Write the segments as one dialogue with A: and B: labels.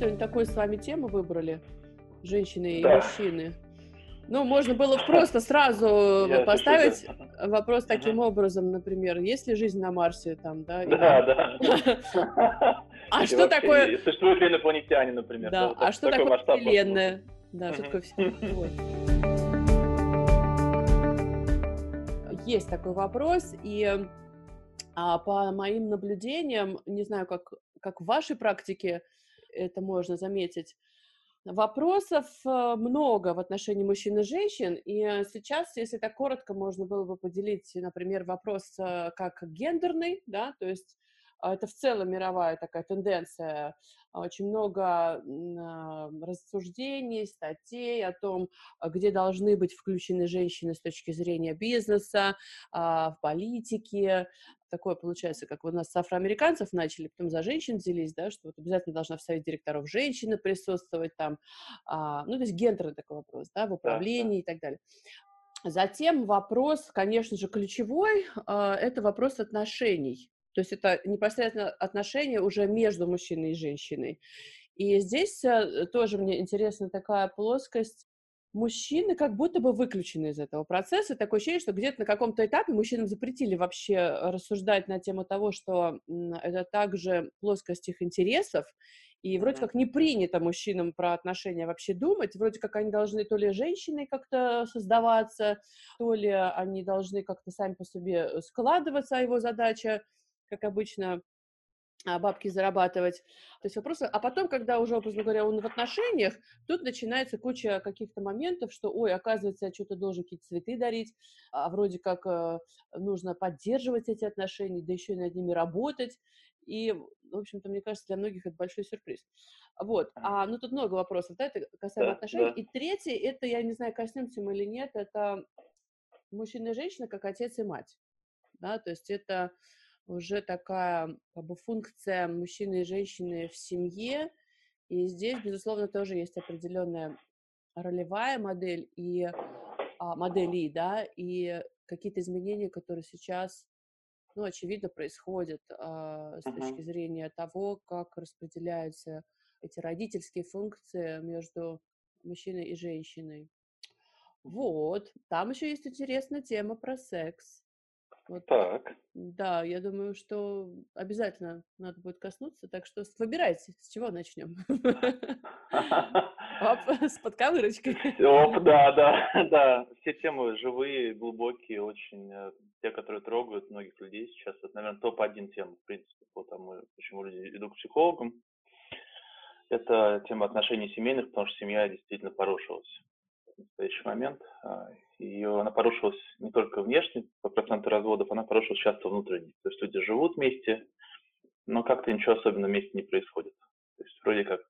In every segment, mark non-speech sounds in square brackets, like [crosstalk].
A: сегодня такую с вами тему выбрали. Женщины да. и мужчины. Ну, можно было просто сразу Я поставить вопрос таким образом, например, есть ли жизнь на Марсе там, да?
B: Да, да. [laughs]
A: А что такое...
B: Существуют ли инопланетяне, например?
A: Да, а что такое Вселенная? Да, что такое Вселенная? Есть такой вопрос, и а, по моим наблюдениям, не знаю, как, как в вашей практике это можно заметить, Вопросов э, много в отношении мужчин и женщин, и сейчас, если так коротко, можно было бы поделить, например, вопрос э, как гендерный, да, то есть это в целом мировая такая тенденция, очень много а, рассуждений, статей о том, а, где должны быть включены женщины с точки зрения бизнеса, в политике, такое получается, как у нас с афроамериканцев начали, потом за женщин взялись, да, что вот обязательно должна в совете директоров женщина присутствовать там, а, ну, то есть гендерный такой вопрос, да, в управлении да, да. и так далее. Затем вопрос, конечно же, ключевой, а, это вопрос отношений. То есть это непосредственно отношения уже между мужчиной и женщиной. И здесь э, тоже мне интересна такая плоскость мужчины как будто бы выключены из этого процесса. Такое ощущение, что где-то на каком-то этапе мужчинам запретили вообще э, рассуждать на тему того, что это также плоскость их интересов, и вроде как не принято мужчинам про отношения вообще думать, вроде как они должны то ли женщиной как-то создаваться, то ли они должны как-то сами по себе складываться, а его задача, как обычно, а, бабки зарабатывать. То есть вопросы. А потом, когда уже, образно говоря, он в отношениях, тут начинается куча каких-то моментов, что, ой, оказывается, я что-то должен какие-то цветы дарить, а вроде как э, нужно поддерживать эти отношения, да еще и над ними работать. И, в общем-то, мне кажется, для многих это большой сюрприз. Вот. А, ну, тут много вопросов, да, это касаемо да, отношений. Да. И третье, это, я не знаю, коснемся мы или нет, это мужчина и женщина как отец и мать. Да, то есть это уже такая как бы, функция мужчины и женщины в семье. И здесь, безусловно, тоже есть определенная ролевая модель и а, модели, да, и какие-то изменения, которые сейчас, ну, очевидно, происходят а, с uh-huh. точки зрения того, как распределяются эти родительские функции между мужчиной и женщиной. Вот, там еще есть интересная тема про секс.
B: Вот, так.
A: Да, я думаю, что обязательно надо будет коснуться, так что выбирайте, с чего начнем. [laughs] С подковырочкой.
B: Оп, да, да, [laughs] да. Все темы живые, глубокие, очень, э, те, которые трогают многих людей сейчас. Это, наверное, топ-1 тема, в принципе, по тому, почему люди идут к психологам. Это тема отношений семейных, потому что семья действительно порушилась в настоящий момент. Ее, она порушилась не только внешне, по проценту разводов, она порушилась часто внутренне. То есть люди живут вместе, но как-то ничего особенного вместе не происходит. То есть вроде как,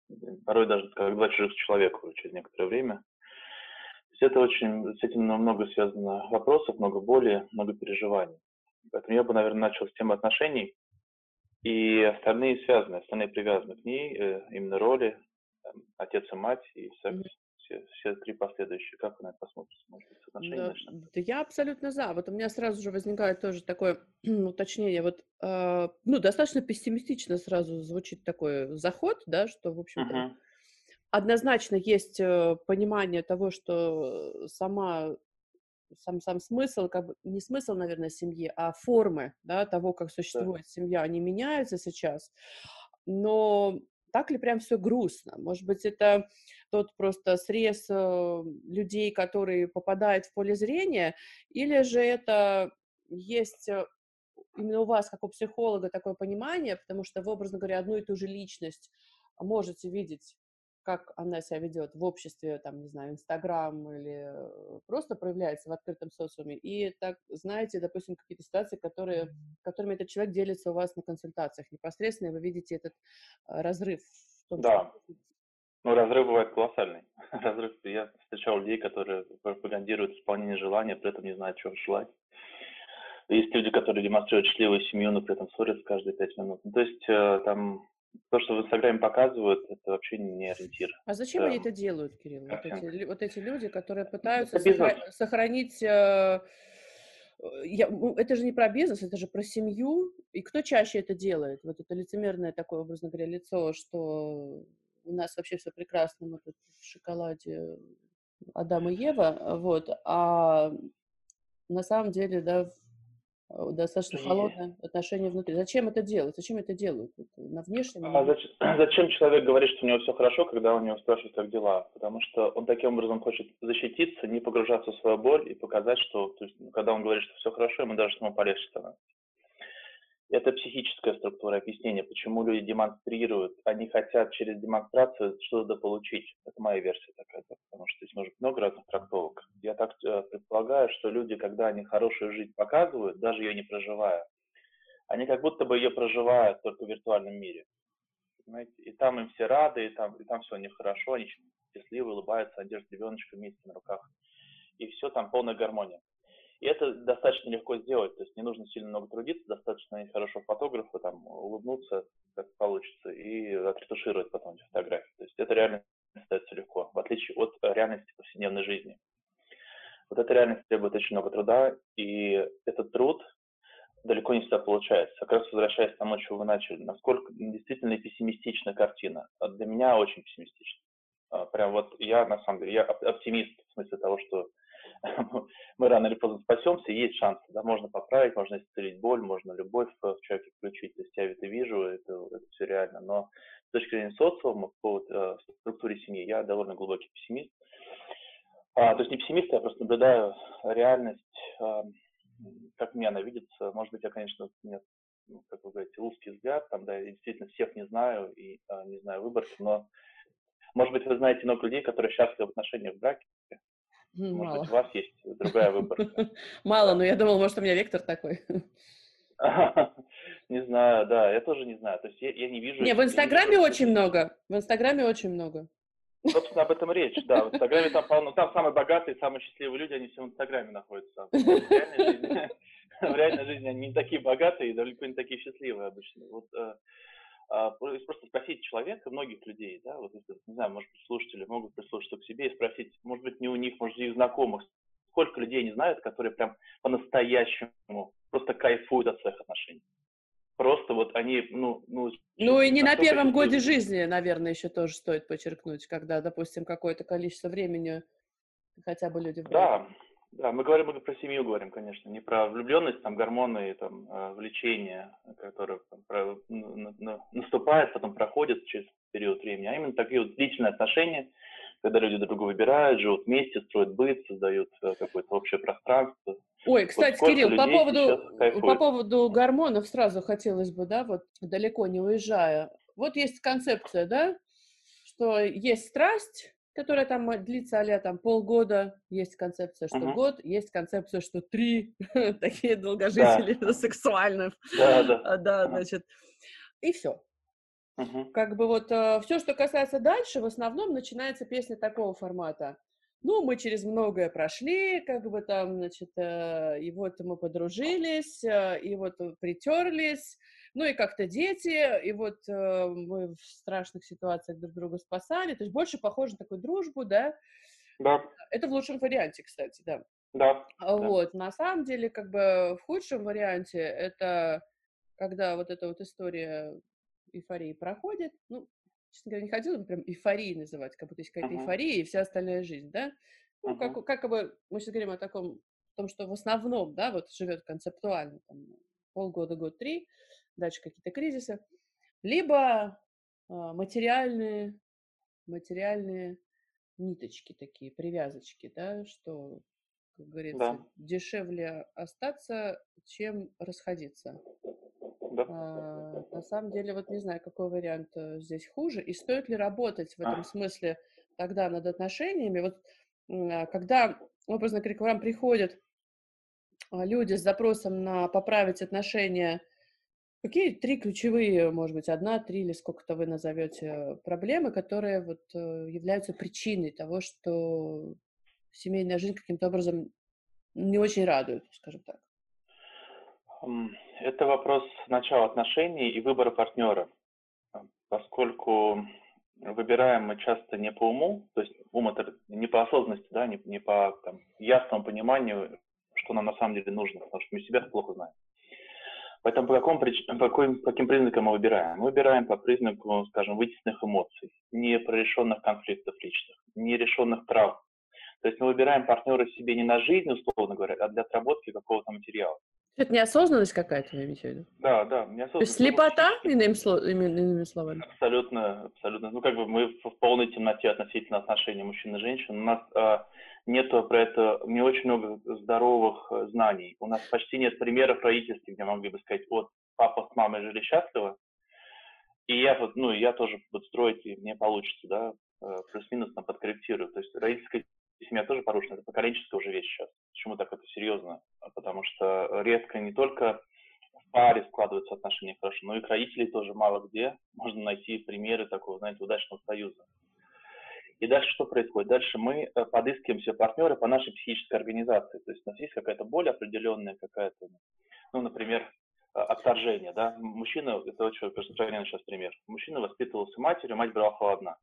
B: порой даже как два чужих человека через некоторое время. То есть это очень, с этим много связано вопросов, много боли, много переживаний. Поэтому я бы, наверное, начал с темы отношений, и остальные связаны, остальные привязаны к ней, э, именно роли, отец и мать и секс все, все три последующие. Как вы на это посмотрите? Может быть, соотношение
A: да, да, я абсолютно за. Вот у меня сразу же возникает тоже такое [clears throat] уточнение. Вот, э, ну, достаточно пессимистично сразу звучит такой заход, да, что, в общем-то, uh-huh. однозначно есть э, понимание того, что сама сам, сам смысл, как бы, не смысл, наверное, семьи, а формы, да, того, как существует да. семья, они меняются сейчас. Но так ли прям все грустно? Может быть, это тот просто срез э, людей, которые попадают в поле зрения, или же это есть э, именно у вас, как у психолога, такое понимание, потому что вы, образно говоря, одну и ту же личность можете видеть как она себя ведет в обществе, там, не знаю, Инстаграм или э, просто проявляется в открытом социуме. И так, знаете, допустим, какие-то ситуации, которые, которыми этот человек делится у вас на консультациях непосредственно, и вы видите этот разрыв.
B: В том, да. Ну, разрыв бывает колоссальный. [laughs] разрыв. Я встречал людей, которые пропагандируют исполнение желания, при этом не знают, чего желать. Есть люди, которые демонстрируют счастливую семью, но при этом ссорятся каждые пять минут. Ну, то есть э, там то, что в Инстаграме показывают, это вообще не ориентир.
A: А зачем это... они это делают, Кирилл? Вот эти, вот эти люди, которые пытаются сохра- сохранить... Э, я, ну, это же не про бизнес, это же про семью. И кто чаще это делает? Вот это лицемерное такое, образно говоря, лицо, что у нас вообще все прекрасно, мы тут в шоколаде Адам и Ева, вот, а на самом деле, да, достаточно и... холодное отношение внутри. Зачем это делать? Зачем это делают? на внешнем?
B: А зачем, [clears throat] зачем человек говорит, что у него все хорошо, когда у него спрашивают, как дела? Потому что он таким образом хочет защититься, не погружаться в свою боль и показать, что, то есть, когда он говорит, что все хорошо, ему даже самому полегче становится. Это психическая структура объяснения, почему люди демонстрируют, они хотят через демонстрацию что-то получить. Это моя версия такая, потому что здесь может быть много разных трактовок. Я так э, предполагаю, что люди, когда они хорошую жизнь показывают, даже ее не проживая, они как будто бы ее проживают только в виртуальном мире. Понимаете? И там им все рады, и там, и там все у них хорошо, они счастливы, улыбаются, они держат ребеночка вместе на руках. И все там полная гармония. И это достаточно легко сделать, то есть не нужно сильно много трудиться, достаточно хорошего фотографа, там, улыбнуться, как получится, и отретушировать потом эти фотографии. То есть это реально остается легко, в отличие от реальности повседневной жизни. Вот эта реальность требует очень много труда, и этот труд далеко не всегда получается. Как раз возвращаясь к тому, чего вы начали, насколько действительно пессимистична картина. Для меня очень пессимистична. А, прям вот я, на самом деле, я оптимист в смысле того, что [laughs] мы рано или поздно спасемся, есть шансы, да, можно поправить, можно исцелить боль, можно любовь в человеке включить, то есть я это вижу, это, это все реально, но с точки зрения социума, по вот, э, структуре семьи, я довольно глубокий пессимист. А, то есть не пессимист, я просто наблюдаю реальность, э, как мне она видится. Может быть, я, конечно, меня, ну, как вы говорите, узкий взгляд, там, да, я действительно всех не знаю и э, не знаю выборки, но, может быть, вы знаете много людей, которые счастливы в отношениях в браке, может Мало. быть, у вас есть другая выборка. [laughs]
A: Мало, но я думал, может, у меня вектор такой. [laughs]
B: Не знаю, да, я тоже не знаю. То есть я, я не вижу...
A: Не, в Инстаграме очень много. В Инстаграме очень много.
B: Собственно, об этом речь, да. В [laughs] Инстаграме там, ну, там самые богатые, самые счастливые люди, они все в Инстаграме находятся. В реальной жизни, в реальной жизни они не такие богатые и далеко не такие счастливые обычно. Вот, э, а, просто спросить человека, многих людей, да, вот если, не знаю, может быть, слушатели могут прислушаться к себе и спросить, может быть, не у них, может, их знакомых, сколько людей не знают, которые прям по-настоящему просто кайфуют от своих отношений. Просто вот они, ну... Ну,
A: ну и не на первом годе жизни, наверное, еще тоже стоит подчеркнуть, когда, допустим, какое-то количество времени хотя бы люди...
B: Да, да, мы говорим мы про семью, говорим, конечно, не про влюбленность, там гормоны, там э, влечение, которое там, про, на, на, наступает, потом проходит через период времени, а именно такие вот длительные отношения, когда люди друг друга выбирают, живут вместе, строят быт, создают э, какое-то общее пространство.
A: Ой, кстати, вот Кирилл, по поводу, по поводу гормонов сразу хотелось бы, да, вот далеко не уезжая. Вот есть концепция, да, что есть страсть, которая там э, длится а там полгода, есть концепция, что uh-huh. год, есть концепция, что три, [laughs] такие долгожители да. сексуальных. Да, да. А, да, значит, и все. Uh-huh. Как бы вот э, все, что касается дальше, в основном начинается песня такого формата. Ну, мы через многое прошли, как бы там, значит, э, и вот мы подружились, и вот притерлись, ну и как-то дети, и вот э, мы в страшных ситуациях друг друга спасали. То есть больше похоже на такую дружбу, да?
B: Да.
A: Это в лучшем варианте, кстати, да.
B: Да.
A: Вот, да. на самом деле, как бы в худшем варианте это когда вот эта вот история эйфории проходит, ну, честно говоря, не хотела бы прям эйфорией называть, как будто есть какая-то uh-huh. эйфория и вся остальная жизнь, да? Ну, uh-huh. как, как бы мы сейчас говорим о таком, о том, что в основном, да, вот живет концептуально, там, полгода, год, три, дальше какие-то кризисы, либо а, материальные, материальные ниточки такие, привязочки, да, что, как говорится, да. дешевле остаться, чем расходиться. Да. А, на самом деле, вот не знаю, какой вариант э, здесь хуже, и стоит ли работать в этом а. смысле тогда над отношениями. Вот а, когда, образно говоря, к вам приходят люди с запросом на поправить отношения Какие три ключевые, может быть, одна, три или сколько-то вы назовете проблемы, которые вот э, являются причиной того, что семейная жизнь каким-то образом не очень радует, скажем так?
B: Это вопрос начала отношений и выбора партнера, поскольку выбираем мы часто не по уму, то есть ум это не по осознанности, да, не, не по там, ясному пониманию, что нам на самом деле нужно, потому что мы себя плохо знаем Поэтому по, какому, по каким, по каким признакам мы выбираем? Мы выбираем по признаку, скажем, вытесненных эмоций, непрорешенных конфликтов личных, нерешенных травм. То есть мы выбираем партнера себе не на жизнь, условно говоря, а для отработки какого-то материала.
A: Это неосознанность какая-то, я имею в виду?
B: Да, да, неосознанность. То
A: есть слепота, иными, слов, иными словами?
B: Абсолютно, абсолютно. Ну, как бы мы в полной темноте относительно отношений мужчин и женщин. У нас а, нету про это, не очень много здоровых э, знаний. У нас почти нет примеров родительских, где могли бы сказать, вот, папа с мамой жили счастливо, и я вот, ну, я тоже буду строить, и мне получится, да, э, плюс-минус там подкорректирую. То есть родительская семья тоже порушена, это поколенческая уже вещь сейчас. Почему так это серьезно? Потому что редко не только в паре складываются отношения хорошо, но и к родителей тоже мало где можно найти примеры такого, знаете, удачного союза. И дальше что происходит? Дальше мы э, подыскиваем себе партнеры по нашей психической организации. То есть у нас есть какая-то боль определенная, какая-то, ну, например, э, отторжение, да. Мужчина, это очень распространенный сейчас пример. Мужчина воспитывался матерью, мать брала холодна.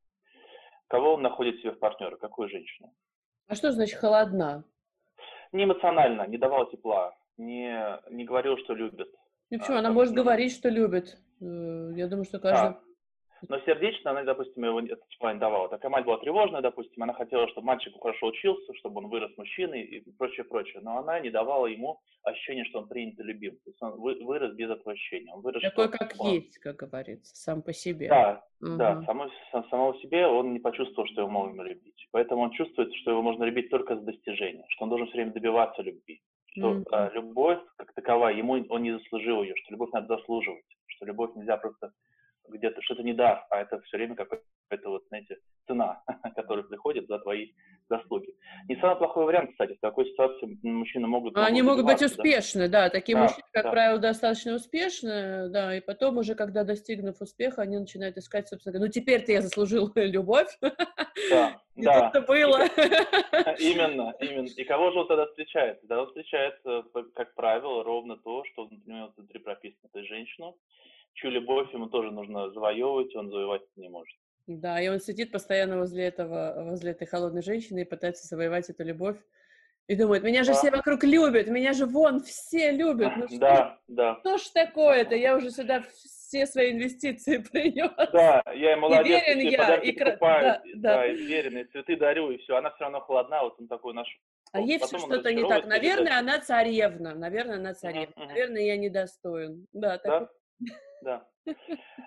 B: Кого он находит себе в партнеры? Какую женщину?
A: А что значит холодна?
B: Не эмоционально, не давала тепла, не, не говорил, что любит.
A: Ну почему? А, она может говорить, что любит. Э, я думаю, что каждый...
B: Да. Но сердечно она, допустим, его этот тепла не давала. Такая мать была тревожная, допустим, она хотела, чтобы мальчик хорошо учился, чтобы он вырос мужчиной и прочее, прочее. Но она не давала ему ощущения, что он принят и любим. То есть он вырос без этого ощущения. Он вырос,
A: Такой, как он... есть, как говорится, сам по себе.
B: Да, угу. да, само, самого себе он не почувствовал, что его можно любить. Поэтому он чувствует, что его можно любить только за достижение, что он должен все время добиваться любви. Что mm э, любовь, как таковая, ему он не заслужил ее, что любовь надо заслуживать, что любовь нельзя просто где-то что-то не даст, а это все время какая-то вот, знаете, цена, [laughs] которая приходит за твои заслуги. Не самый плохой вариант, кстати, в такой ситуации мужчины могут...
A: Они могут быть успешны, да, да. такие да, мужчины, как да. правило, достаточно успешны, да, и потом уже, когда достигнув успеха, они начинают искать, собственно, ну теперь-то я заслужил [laughs] любовь.
B: Да, [laughs]
A: да. то было.
B: Именно, именно. И кого же он тогда встречает? Тогда он встречает, как правило, ровно то, что у него внутри прописано, то есть женщину, чью любовь ему тоже нужно завоевывать, он завоевать не может.
A: Да, и он сидит постоянно возле этого, возле этой холодной женщины и пытается завоевать эту любовь. И думает, меня же да. все вокруг любят, меня же вон все любят. Ну что,
B: да, да.
A: Что ж такое-то? Я уже сюда все свои инвестиции [laughs] принес.
B: Да, я и молодец, и верен я, и покупаю, да, да. да, и верен, и цветы дарю, и все. Она все равно холодна, вот он такой наш.
A: А ей все что-то не так. Наверное, она царевна. Наверное, она царевна. Наверное, я недостоин. Да, так.
B: Да? Да.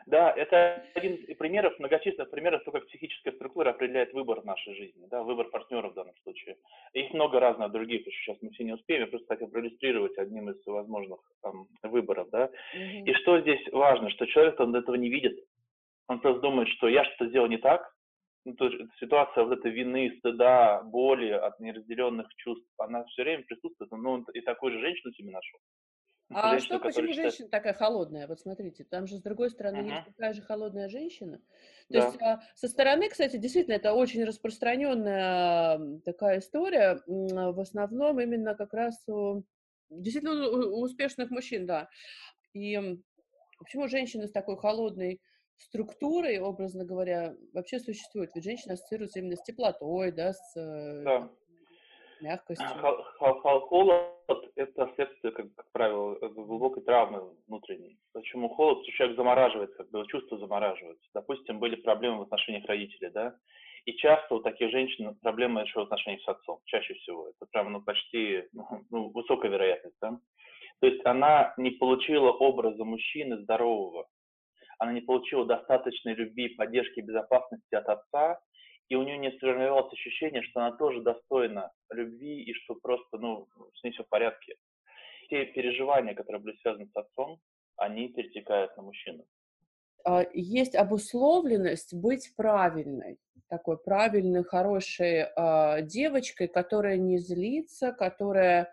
B: Да, это один из примеров, многочисленных примеров, то, как психическая структура определяет выбор в нашей жизни, да, выбор партнера в данном случае. Их много разных других, еще сейчас мы все не успеем, я просто хотел проиллюстрировать одним из возможных там, выборов, да. Mm-hmm. И что здесь важно, что человек, он этого не видит, он просто думает, что я что-то сделал не так, ну, то есть ситуация вот этой вины, стыда, боли от неразделенных чувств, она все время присутствует, ну, и такую же женщину себе нашел.
A: А женщину, что, почему считает... женщина такая холодная? Вот смотрите, там же с другой стороны uh-huh. есть такая же холодная женщина. То да. есть а, со стороны, кстати, действительно, это очень распространенная такая история, в основном именно как раз у, действительно у успешных мужчин, да. И почему женщина с такой холодной структурой, образно говоря, вообще существует? Ведь женщина ассоциируется именно с теплотой, да, с э, да мягкостью.
B: Холод – это следствие, как, как правило, глубокой травмы внутренней. Почему холод? Человек замораживается, как бы чувства замораживаются. Допустим, были проблемы в отношениях родителей, да, и часто у таких женщин проблемы еще в отношениях с отцом, чаще всего. Это прям, ну, почти, ну, ну, высокая вероятность, да. То есть она не получила образа мужчины здорового, она не получила достаточной любви, поддержки, безопасности от отца, и у нее не сформировалось ощущение, что она тоже достойна любви и что просто, ну, с ней все в порядке. Те переживания, которые были связаны с отцом, они перетекают на мужчину.
A: А, есть обусловленность быть правильной, такой правильной, хорошей э, девочкой, которая не злится, которая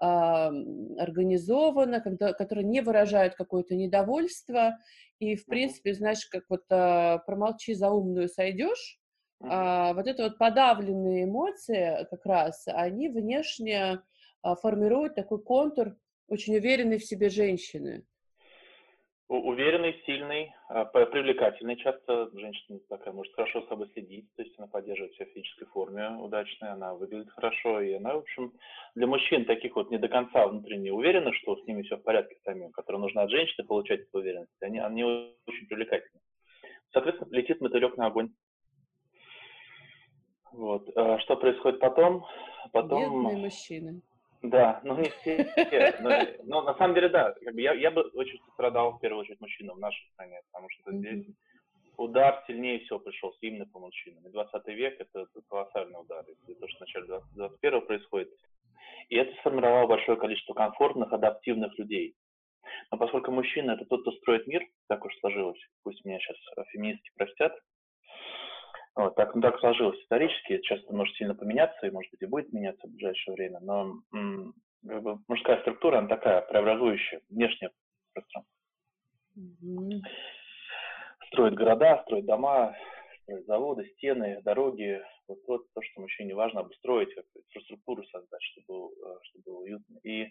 A: э, организована, когда, которая не выражает какое-то недовольство. И, в принципе, знаешь, как вот э, промолчи за умную сойдешь, а, вот это вот подавленные эмоции как раз, они внешне а, формируют такой контур очень уверенной в себе женщины.
B: Уверенный, сильный, а, привлекательный. Часто женщина такая может хорошо с собой следить, то есть она поддерживает себя в физической форме удачной, она выглядит хорошо, и она, в общем, для мужчин таких вот не до конца внутренне уверенных, что с ними все в порядке самим, которым нужно от женщины получать эту уверенность, они, они очень привлекательны. Соответственно, летит мотылек на огонь. Вот. А что происходит потом? Потом...
A: Бедные мужчины.
B: Да, ну не все. Но, но на самом деле, да. Как бы я, я бы очень страдал, в первую очередь, мужчинам в нашей стране, потому что mm-hmm. здесь удар сильнее всего пришелся именно по мужчинам. И 20 век это, колоссальный удар. И то, что в начале 21 происходит. И это сформировало большое количество комфортных, адаптивных людей. Но поскольку мужчина это тот, кто строит мир, так уж сложилось, пусть меня сейчас феминистки простят, вот, так, ну, так сложилось исторически, сейчас это может сильно поменяться, и, может быть, и будет меняться в ближайшее время, но как бы, мужская структура, она такая, преобразующая, внешнее пространство. Mm-hmm. Строит города, строит дома, строит заводы, стены, дороги. Вот, вот то, что мужчине важно обустроить, как инфраструктуру создать, чтобы, чтобы было уютно. И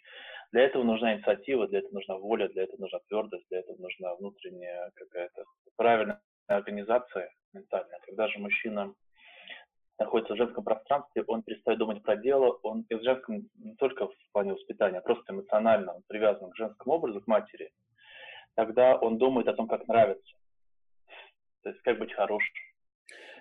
B: для этого нужна инициатива, для этого нужна воля, для этого нужна твердость, для этого нужна внутренняя какая-то правильная организация ментальная. Когда же мужчина находится в женском пространстве, он перестает думать про дело, он и в женском не только в плане воспитания, а просто эмоционально, он привязан к женскому образу, к матери, тогда он думает о том, как нравится. То есть как быть хорошим.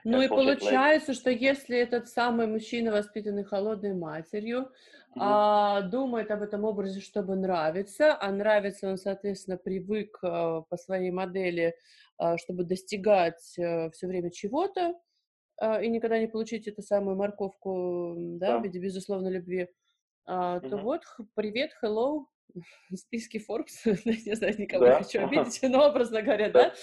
A: Ну и получается, что если этот самый мужчина, воспитанный холодной матерью, mm-hmm. а, думает об этом образе, чтобы нравиться, а нравится он, соответственно, привык а, по своей модели а, чтобы достигать э, все время чего-то а, и никогда не получить эту самую морковку, да, да. в виде безусловной любви, угу. то вот, привет, hello, [laughs] списки Forbes, [laughs] не знаю, никого да. не хочу [laughs] обидеть, но образно говоря, да. да,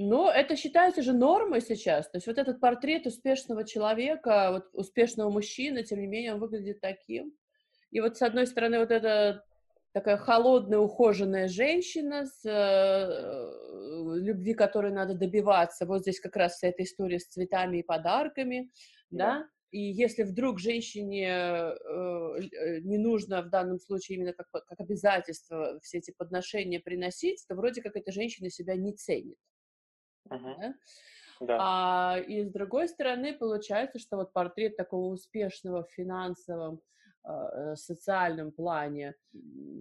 A: но это считается же нормой сейчас. То есть вот этот портрет успешного человека, вот успешного мужчины, тем не менее, он выглядит таким. И вот с одной стороны вот это такая холодная, ухоженная женщина, с э, любви которой надо добиваться. Вот здесь как раз вся эта история с цветами и подарками, да. да? И если вдруг женщине э, э, не нужно в данном случае именно как, как обязательство все эти подношения приносить, то вроде как эта женщина себя не ценит. Uh-huh. Да? Да. А, и с другой стороны, получается, что вот портрет такого успешного в финансовом а, э, социальном плане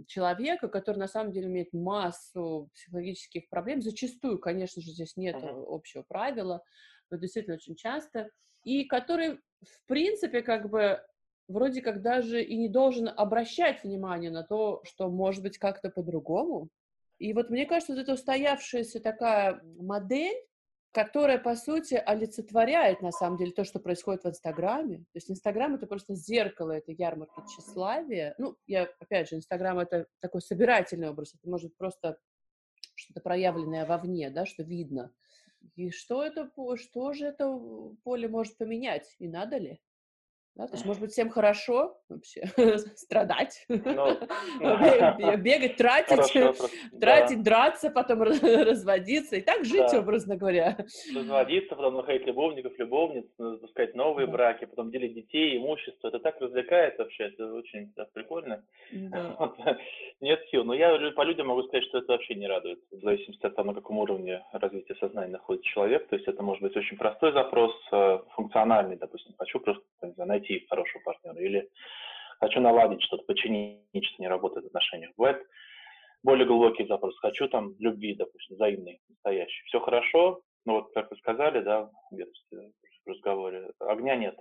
A: человека, который на самом деле имеет массу психологических проблем. Зачастую, конечно же, здесь нет uh-huh. общего правила, но действительно очень часто. И который, в принципе, как бы вроде как даже и не должен обращать внимание на то, что может быть как-то по-другому. И вот мне кажется, вот эта устоявшаяся такая модель, которая, по сути, олицетворяет, на самом деле, то, что происходит в Инстаграме. То есть Инстаграм — это просто зеркало этой ярмарки тщеславия. Ну, я, опять же, Инстаграм — это такой собирательный образ. Это может просто что-то проявленное вовне, да, что видно. И что это, что же это поле может поменять? И надо ли? Да, то есть, может быть, всем хорошо вообще [laughs] страдать, ну, [laughs] [laughs] бегать, тратить, тратить, драться, потом разводиться и так жить, образно говоря.
B: Разводиться, потом находить любовников, любовниц, запускать новые браки, потом делить детей, имущество. Это так развлекает вообще, это очень прикольно. Нет сил. Но я по людям могу сказать, что это вообще не радует, в зависимости от того, на каком уровне развития сознания находится человек. То есть это может быть очень простой запрос, э, функциональный, допустим, хочу просто найти найти хорошего партнера, или хочу наладить что-то, починить, что не работает в отношениях. Бывает более глубокий запрос. Хочу там любви, допустим, взаимной, настоящей. Все хорошо, но вот как вы сказали, да, в разговоре, огня нет.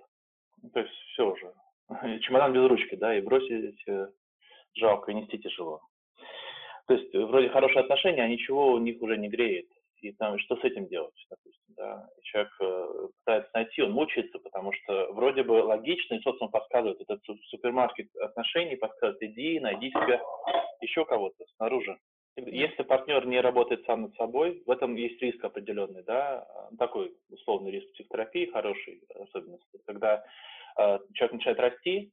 B: Ну, то есть все уже. [laughs] Чемодан без ручки, да, и бросить э, жалко, и нести тяжело. То есть вроде хорошие отношения, а ничего у них уже не греет и там что с этим делать, допустим, да, человек э, пытается найти, он мучается, потому что вроде бы логично, и социум подсказывает, этот супермаркет отношений подсказывает, иди, найди себя еще кого-то снаружи. Если партнер не работает сам над собой, в этом есть риск определенный, да, такой условный риск психотерапии хороший особенности, когда э, человек начинает расти,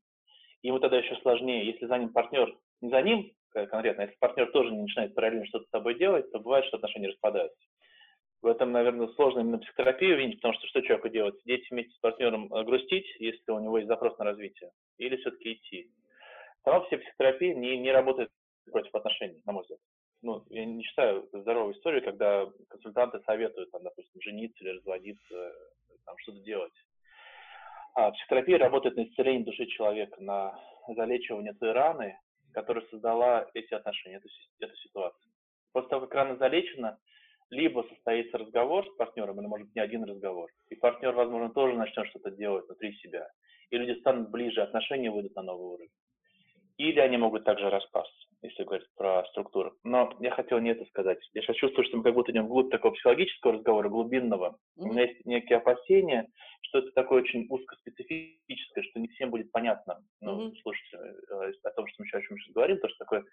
B: ему тогда еще сложнее, если за ним партнер, не за ним конкретно, если партнер тоже не начинает параллельно что-то с собой делать, то бывает, что отношения распадаются. В этом, наверное, сложно именно психотерапию видеть, потому что что человеку делать? Сидеть вместе с партнером э, грустить, если у него есть запрос на развитие, или все-таки идти? Сама все психотерапия не, не работает против отношений, на мой взгляд. ну, я не считаю здоровой историей, когда консультанты советуют, там, допустим, жениться или разводиться, там, что-то делать. А психотерапия работает на исцеление души человека, на залечивание той раны, которая создала эти отношения, эту, эту ситуацию. После того, как рана залечена, либо состоится разговор с партнером, или, может быть, не один разговор, и партнер, возможно, тоже начнет что-то делать внутри себя, и люди станут ближе, отношения выйдут на новый уровень. Или они могут также распасться, если говорить про структуру. Но я хотел не это сказать. Я сейчас чувствую, что мы как будто идем вглубь такого психологического разговора, глубинного. Mm-hmm. У меня есть некие опасения, что это такое очень узкоспецифическое, что не всем будет понятно. Ну, mm-hmm. слушайте, э, о том, что мы сейчас, о чем мы сейчас говорим, то, что такое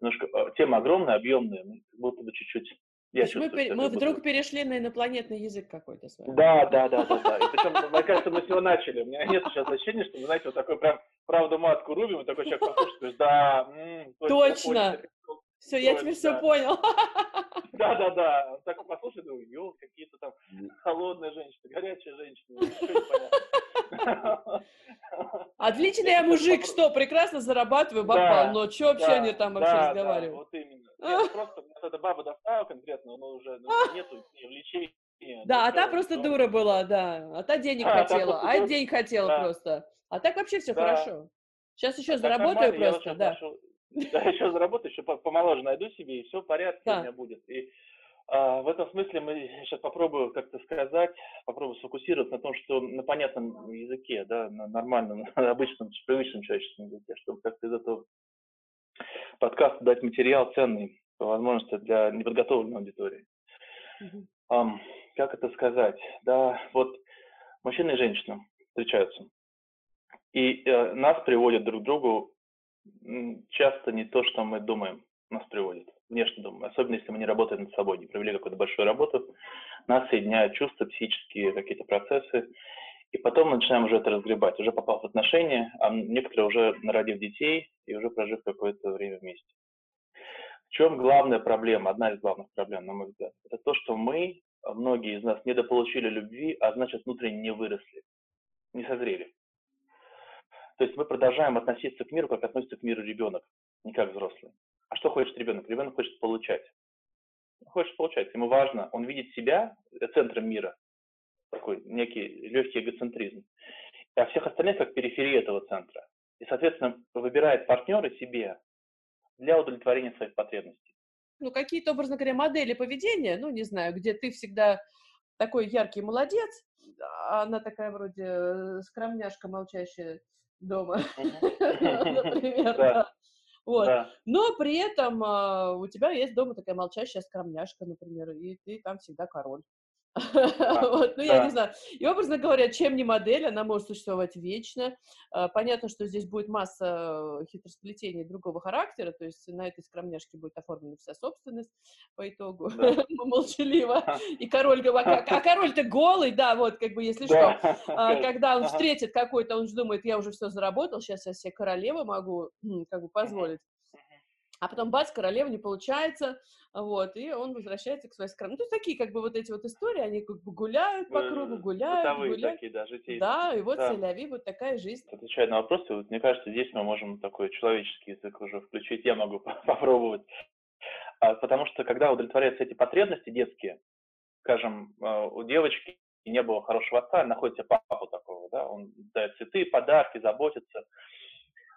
B: немножко э, тема огромная, объемная, мы как будто бы чуть-чуть
A: я То есть мы, пер... мы вдруг перешли на инопланетный язык какой-то с
B: вами. Да, да, да, да, да. И причем, мне кажется, мы с него начали. У меня нет сейчас ощущения, что, вы знаете, вот такой прям правду матку рубим, и такой человек послушает, говорит, да, м,
A: точно. Все, я теперь все понял.
B: Да, да, да. Он так послушает, думаю, ё, какие-то там холодные женщины, горячие женщины, понятно. [laughs]
A: Отличный я мужик, что, прекрасно зарабатываю, бабал, но что вообще они там вообще разговаривают?
B: вот именно. Просто эта баба достала конкретно, но уже ну, [laughs] нету влечения.
A: Да, а та просто дура была, да. А та денег а, хотела, а денег хотела просто. А так вообще все хорошо. Сейчас еще заработаю просто, да.
B: Да, еще заработаю, еще помоложе найду себе, и все в порядке у меня будет. И а, в этом смысле мы сейчас попробую как-то сказать, попробую сфокусироваться на том, что на понятном языке, да, на нормальном, [laughs] на обычном, привычном человеческом языке, чтобы как-то из этого подкаста дать материал ценный, возможности для неподготовленной аудитории. Mm-hmm. Um, как это сказать? Да, вот мужчина и женщина встречаются. И э, нас приводят друг к другу часто не то, что мы думаем, нас приводит, внешне думаем. Особенно если мы не работаем над собой, не провели какую-то большую работу. Нас соединяют чувства, психические какие-то процессы. И потом начинаем уже это разгребать, уже попав в отношения, а некоторые уже народив детей и уже прожив какое-то время вместе. В чем главная проблема, одна из главных проблем, на мой взгляд? Это то, что мы, многие из нас, недополучили любви, а значит внутренне не выросли, не созрели. То есть мы продолжаем относиться к миру, как относится к миру ребенок, не как взрослый. А что хочет ребенок? Ребенок хочет получать. Хочет получать. Ему важно, он видит себя центром мира, такой некий легкий эгоцентризм, а всех остальных как периферия этого центра. И, соответственно, выбирает партнера себе для удовлетворения своих потребностей.
A: Ну, какие-то, образно говоря, модели поведения, ну, не знаю, где ты всегда такой яркий молодец, а она такая вроде э, скромняшка, молчащая дома, [laughs] например, Вот. Но при этом а, у тебя есть дома такая молчащая скромняшка, например, и ты там всегда король. [laughs] вот, ну, я не знаю. И, образно говоря, чем не модель, она может существовать вечно. А, понятно, что здесь будет масса хитросплетений другого характера, то есть на этой скромняшке будет оформлена вся собственность по итогу, [laughs] молчаливо. И король говорит, а король-то голый, да, вот, как бы, если что. [laughs] А, когда он встретит какой-то, он же думает, я уже все заработал, сейчас я себе королеву могу, как бы, позволить. А потом, бац, королева не получается, вот, и он возвращается к своей скромности. Ну, то есть такие, как бы, вот эти вот истории, они как бы гуляют по кругу, гуляют,
B: Бытовые
A: гуляют.
B: такие, да, житейские.
A: Да, и вот да. селяви, вот такая жизнь.
B: Отвечая на вопросы, вот, мне кажется, здесь мы можем такой человеческий язык уже включить, я могу [laughs] попробовать. А, потому что, когда удовлетворяются эти потребности детские, скажем, а, у девочки не было хорошего отца, находится папа такого, да, он дает цветы, подарки, заботится,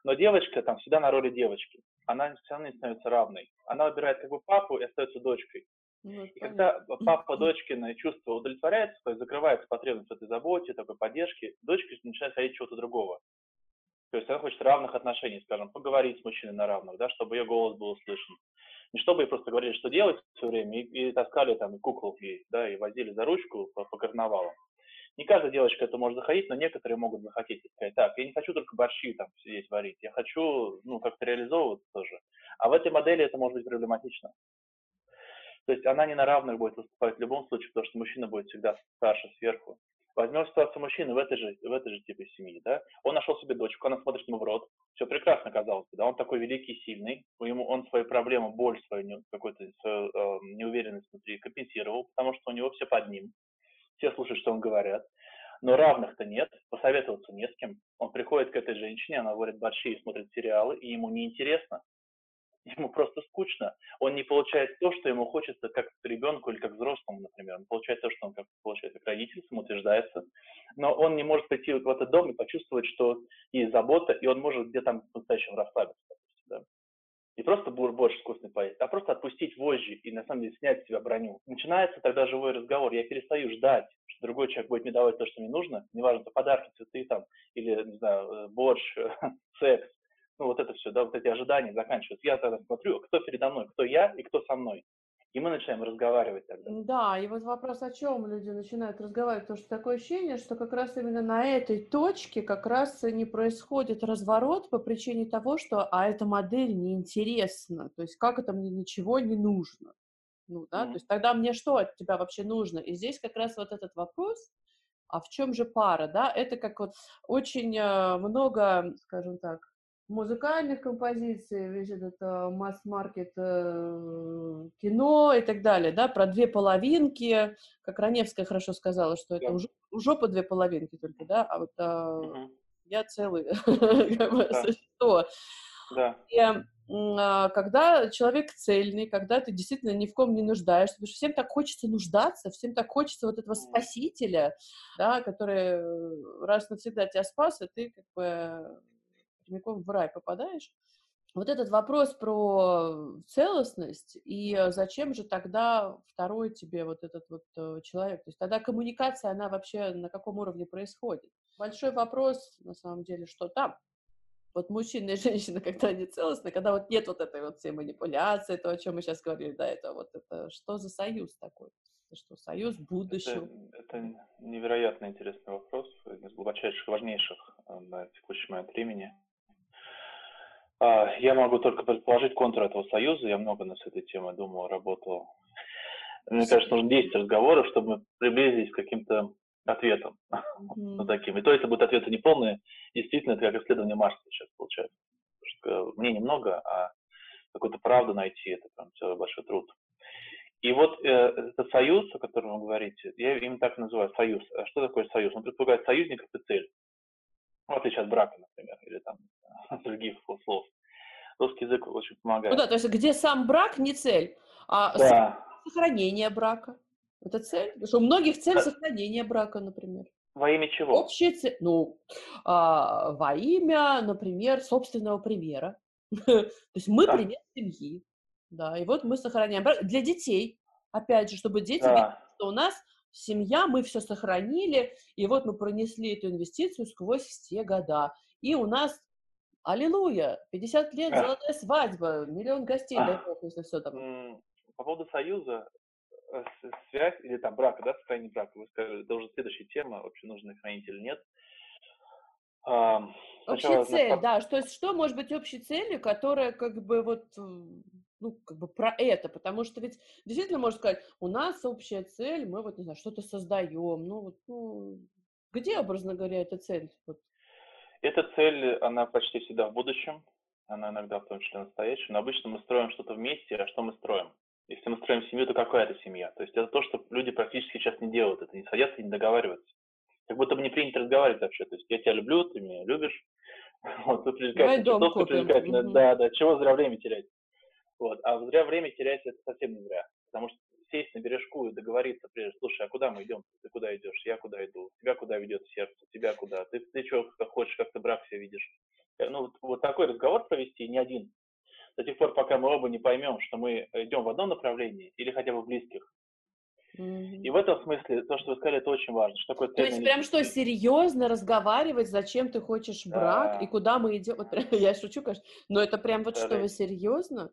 B: но девочка там всегда на роли девочки. Она все равно не становится равной. Она выбирает как бы папу и остается дочкой. Ну, и когда папа дочкины чувство удовлетворяется, то есть закрывается потребность в этой заботе, такой поддержки, дочка начинает хотеть чего-то другого. То есть она хочет равных отношений, скажем, поговорить с мужчиной на равных, да, чтобы ее голос был услышан. Не чтобы ей просто говорили, что делать все время, и, и таскали там и кукол ей, да, и возили за ручку по, по карнавалам. Не каждая девочка это может заходить, но некоторые могут захотеть и сказать, так, я не хочу только борщи там сидеть варить, я хочу, ну, как-то реализовываться тоже. А в этой модели это может быть проблематично. То есть она не на равных будет выступать в любом случае, потому что мужчина будет всегда старше, сверху. Возьмем ситуацию мужчины в этой же, в этой же типе семьи, да, он нашел себе дочку, она смотрит ему в рот, все прекрасно казалось бы, да, он такой великий, сильный, ему он свои проблемы, боль свою, какую-то свою э, неуверенность внутри компенсировал, потому что у него все под ним, все слушают, что он говорят, но равных-то нет, посоветоваться не с кем. Он приходит к этой женщине, она варит борщи и смотрит сериалы, и ему неинтересно. ему просто скучно. Он не получает то, что ему хочется как ребенку или как взрослому, например. Он получает то, что он как, получает как родитель, самоутверждается. Но он не может прийти в этот дом и почувствовать, что есть забота, и он может где-то там по-настоящему расслабиться. Не просто больше вкусный поесть, а просто отпустить вожжи и на самом деле снять с себя броню. Начинается тогда живой разговор. Я перестаю ждать, что другой человек будет мне давать то, что мне нужно. Неважно, это подарки, цветы там, или, не знаю, э, борщ, [laughs] секс, ну вот это все, да, вот эти ожидания заканчиваются. Я тогда смотрю, кто передо мной, кто я и кто со мной. И мы начинаем разговаривать тогда.
A: Да, и вот вопрос, о чем люди начинают разговаривать, потому что такое ощущение, что как раз именно на этой точке как раз не происходит разворот по причине того, что а эта модель неинтересна, то есть как это мне ничего не нужно. Ну, да, mm-hmm. то есть тогда мне что от тебя вообще нужно? И здесь как раз вот этот вопрос, а в чем же пара, да, это как вот очень э, много, скажем так, музыкальных композиций, весь этот э, масс-маркет э, кино и так далее, да, про две половинки, как Раневская хорошо сказала, что это уже у жопы две половинки только, да, а вот угу. я целый [laughs] существо. Да. И, а, когда человек цельный, когда ты действительно ни в ком не нуждаешься, потому что всем так хочется нуждаться, всем так хочется вот этого спасителя, да, который раз навсегда тебя спас, и ты как бы прямиком в рай попадаешь. Вот этот вопрос про целостность и э, зачем же тогда второй тебе вот этот вот э, человек? То есть тогда коммуникация, она вообще на каком уровне происходит? Большой вопрос, на самом деле, что там. Вот мужчина и [laughs] женщина, когда они целостны, когда вот нет вот этой вот всей манипуляции, то, о чем мы сейчас говорили, да, это вот это, что за союз такой? Это что, союз будущего?
B: Это, это невероятно интересный вопрос, один из глубочайших, важнейших э, на текущий момент времени. А, я могу только предположить контур этого союза. Я много на с этой темой думал, работал. Мне кажется, нужно 10 разговоров, чтобы мы приблизились к каким-то ответам. Mm-hmm. вот таким. И то это будут ответы неполные. Действительно, это как исследование Марса сейчас получается. Потому что мнений много, а какую-то правду найти, это прям целый большой труд. И вот э, этот союз, о котором вы говорите, я именно так называю союз. А что такое союз? Он предполагает союзников и цель. В отличие от брака, например, или там [laughs] других слов. Русский язык очень помогает.
A: Ну да, то есть где сам брак не цель, а да. сохранение брака. Это цель? Потому что у многих цель сохранение брака, например.
B: Во имя чего?
A: Общая цель, ну, а, во имя, например, собственного примера. [laughs] То есть мы да. пример семьи. Да, и вот мы сохраняем брак для детей. Опять же, чтобы дети да. видели, что у нас семья, мы все сохранили, и вот мы пронесли эту инвестицию сквозь все года. И у нас Аллилуйя! 50 лет, золотая свадьба, миллион гостей, дай бог, если все там.
B: По поводу союза, э, связь или там брака, да, сохранение брака, вы сказали, это уже следующая тема, вообще нужно хранить или нет.
A: А, общая цель, да, что, что может быть общей целью, которая как бы вот, ну, как бы про это, потому что ведь действительно можно сказать, у нас общая цель, мы вот, не знаю, что-то создаем, ну, вот, ну, где, образно говоря, эта цель? Вот,
B: эта цель, она почти всегда в будущем, она иногда в том числе настоящем, но обычно мы строим что-то вместе, а что мы строим? Если мы строим семью, то какая это семья? То есть это то, что люди практически сейчас не делают, это не садятся и не договариваются. Как будто бы не принято разговаривать вообще. То есть я тебя люблю, ты меня любишь. [laughs] Вот, ты привлекательный, чертовка привлекательная. Да, да, чего зря время терять? Вот. А зря время терять это совсем не зря. Потому что сесть на бережку и договориться прежде, слушай, а куда мы идем? Ты куда идешь? Я куда иду? Тебя куда ведет сердце? Тебя куда? Ты, ты что как хочешь, как ты брак себе видишь? Э, ну, вот, вот такой разговор провести не один. До тех пор, пока мы оба не поймем, что мы идем в одном направлении или хотя бы в близких. Mm-hmm. И в этом смысле то, что вы сказали, это очень важно. Что такое
A: то есть прям что, серьезно разговаривать, зачем ты хочешь брак да. и куда мы идем? Вот прям, [laughs] я шучу, конечно, но это прям вот да, что, вы серьезно?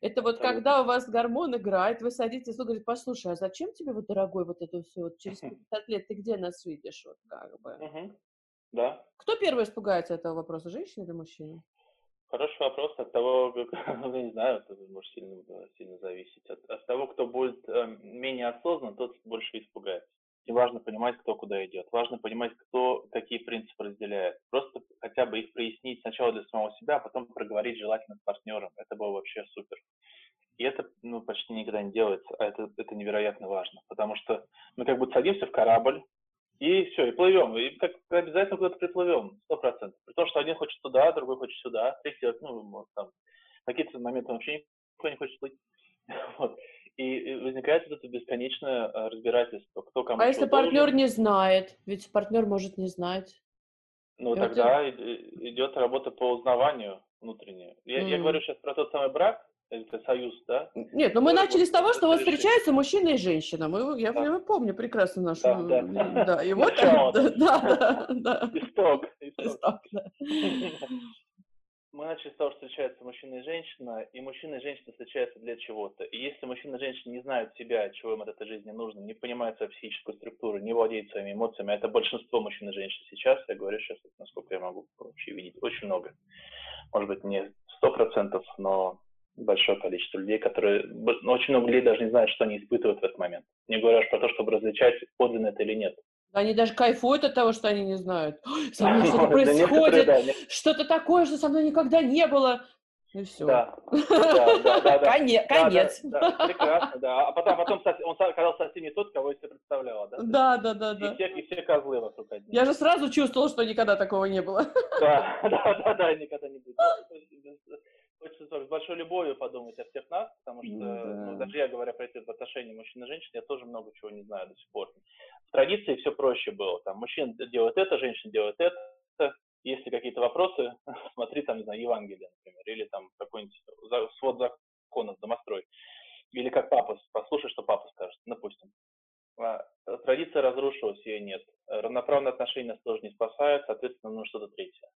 A: Это вот Абсолютно. когда у вас гормон играет, вы садитесь и говорите, послушай, а зачем тебе вот, дорогой, вот это все, вот через 50 лет ты где нас видишь, вот как бы?
B: Угу. Да.
A: Кто первый испугается этого вопроса, женщина или мужчина?
B: Хороший вопрос от того, как, [laughs] ну, не знаю, это может сильно, сильно зависеть. От, от того, кто будет э, менее осознан, тот больше испугается. И важно понимать, кто куда идет. Важно понимать, кто какие принципы разделяет. Просто хотя бы их прояснить сначала для самого себя, а потом проговорить желательно с партнером. Это было вообще супер. И это ну, почти никогда не делается, а это, это невероятно важно, потому что мы как бы садимся в корабль, и все, и плывем, и как обязательно куда-то приплывем, сто процентов. При том, что один хочет туда, другой хочет сюда, третий, ну, там, какие-то моменты вообще никто не хочет плыть. [laughs] Вот. И возникает вот это бесконечное э, разбирательство, кто кому
A: А если партнер должен. не знает? Ведь партнер может не знать.
B: Ну, и тогда вот... идет работа по узнаванию внутреннюю. Я, mm. я говорю сейчас про тот самый брак, это союз, да?
A: Нет, но мы начали с того, что вот встречаются мужчина и женщина. Мы, я, да. я помню прекрасно нашу... [laughs] Да, да. да. И вот... Да, да,
B: да. Исток. Исток, да. Мы начали с того, что встречаются мужчина и женщина, и мужчина и женщина встречаются для чего-то. И если мужчина и женщина не знают себя, чего им от этой жизни нужно, не понимают свою психическую структуру, не владеют своими эмоциями, а это большинство мужчин и женщин сейчас, я говорю сейчас, насколько я могу вообще видеть, очень много. Может быть, не сто процентов, но большое количество людей, которые ну, очень много людей даже не знают, что они испытывают в этот момент. Не говоря уж про то, чтобы различать, подлинно это или нет.
A: Они даже кайфуют от того, что они не знают. [gasps] Со мной что-то происходит, что-то такое, что со мной никогда не было. И все. Да, да, да, да, да. [laughs] Конец. конец.
B: Да, да, прекрасно, да. А потом, потом он оказался совсем не тот, кого я себе представляла, да?
A: Да, да, да,
B: да. И все, и все козлы вокруг
A: одни. Я же сразу чувствовала, что никогда такого не было.
B: Да, [laughs] да, да, да, никогда не будет [laughs] хочется тоже с большой любовью подумать о всех нас, потому что, ну, да. ну, даже я, говоря про эти отношения мужчин и женщин, я тоже много чего не знаю до сих пор. В традиции все проще было. Там мужчина делает это, женщина делает это. Если какие-то вопросы, [laughs] смотри там, не знаю, Евангелие, например, или там какой-нибудь свод законов, домострой. Или как папа, послушай, что папа скажет, допустим. А, традиция разрушилась, ее нет. Равноправные отношения нас тоже не спасают, соответственно, нужно что-то третье.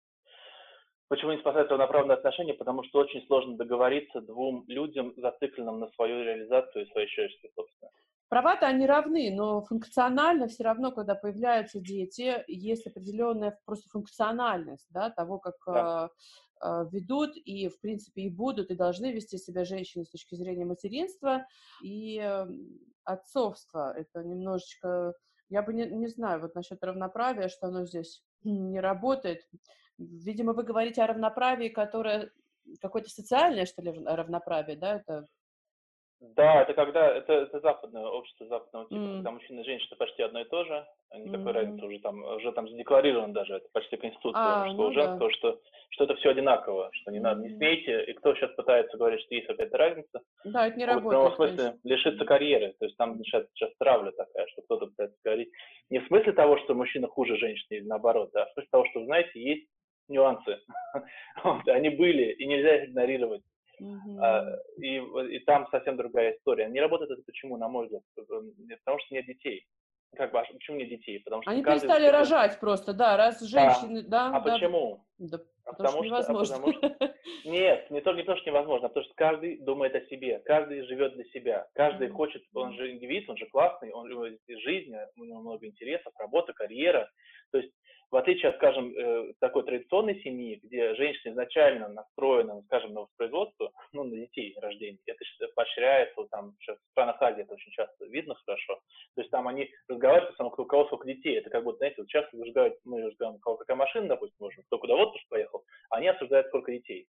B: Почему не спасает равноправные отношения? Потому что очень сложно договориться двум людям, зацикленным на свою реализацию и свое счастье, собственно.
A: Права-то они равны, но функционально все равно, когда появляются дети, есть определенная просто функциональность да, того, как да. э, э, ведут и, в принципе, и будут, и должны вести себя женщины с точки зрения материнства и э, отцовства. Это немножечко... Я бы не, не знаю вот насчет равноправия, что оно здесь не работает. Видимо, вы говорите о равноправии, которое какое-то социальное, что ли, равноправие, да, это
B: да, это когда это, это западное общество западного типа, mm. когда мужчина и женщина почти одно и то же, никакой mm. разницы уже там уже там задекларировано даже, это почти конституция а, мужского ну женского, да. что что это все одинаково, что не надо, не смейте, и кто сейчас пытается говорить, что есть какая-то разница,
A: да, это не вот, работает.
B: В смысле конечно. лишиться карьеры, то есть там сейчас, сейчас травля такая, что кто-то пытается говорить не в смысле того, что мужчина хуже женщины или наоборот, да, а в смысле того, что знаете есть нюансы. [laughs] вот, они были, и нельзя их игнорировать. Mm-hmm. А, и, и там совсем другая история. Не работает это почему, на мой взгляд? Потому что нет детей. Как бы, а почему нет детей?
A: Потому что Они перестали рожать просто, да, раз женщины, да.
B: да а
A: да,
B: почему?
A: Да, а потому, потому что, невозможно. А потому
B: что... [laughs] Нет, не то, не то, что невозможно, а потому что каждый думает о себе, каждый живет для себя, каждый mm-hmm. хочет, он же индивид, он же классный, он у жизнь, у него много интересов, работа, карьера. То есть в отличие от, скажем, э, такой традиционной семьи, где женщина изначально настроена, ну, скажем, на воспроизводство, ну, на детей рождения, это поощряется, вот там, в странах Азии это очень часто видно хорошо, то есть там они разговаривают, там, у кого сколько детей, это как будто, знаете, вот часто разговаривают, мы разговариваем, у кого какая машина, допустим, можем, кто куда в отпуск поехал, они обсуждают, сколько детей.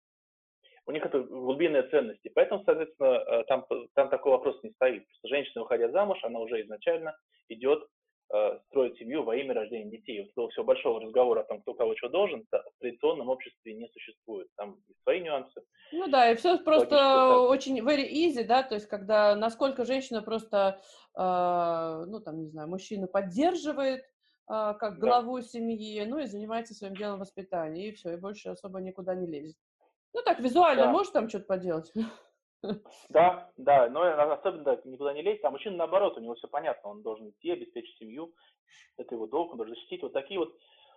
B: У них это глубинные ценности, поэтому, соответственно, э, там, там такой вопрос не стоит. Просто женщина, выходя замуж, она уже изначально идет Э, строить семью во имя рождения детей. Вот этого всего большого разговора о том, кто кого что должен, в традиционном обществе не существует. Там и свои нюансы.
A: Ну да, и все просто очень very easy, да, то есть когда насколько женщина просто, э, ну там, не знаю, мужчина поддерживает, э, как главу да. семьи, ну и занимается своим делом воспитания, и все, и больше особо никуда не лезет. Ну так, визуально да. может там что-то поделать? [laughs]
B: Да, да, но особенно да, никуда не лезть. А мужчина наоборот, у него все понятно, он должен идти, обеспечить семью, это его долг, он должен защитить. Вот такие вот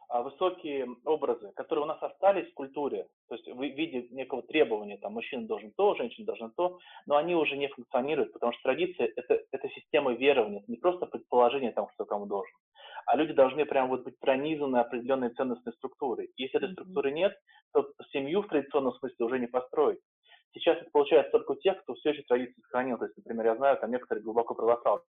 B: а, высокие образы, которые у нас остались в культуре, то есть в виде некого требования, там, мужчина должен то, женщина должна то, но они уже не функционируют, потому что традиция это, – это система верования, это не просто предположение там, кто кому должен, а люди должны прям вот быть пронизаны определенной ценностной структурой. Если этой структуры нет, то семью в традиционном смысле уже не построить. Сейчас это получается только у тех, кто все еще традиции сохранил. То есть, например, я знаю, там некоторые глубоко православные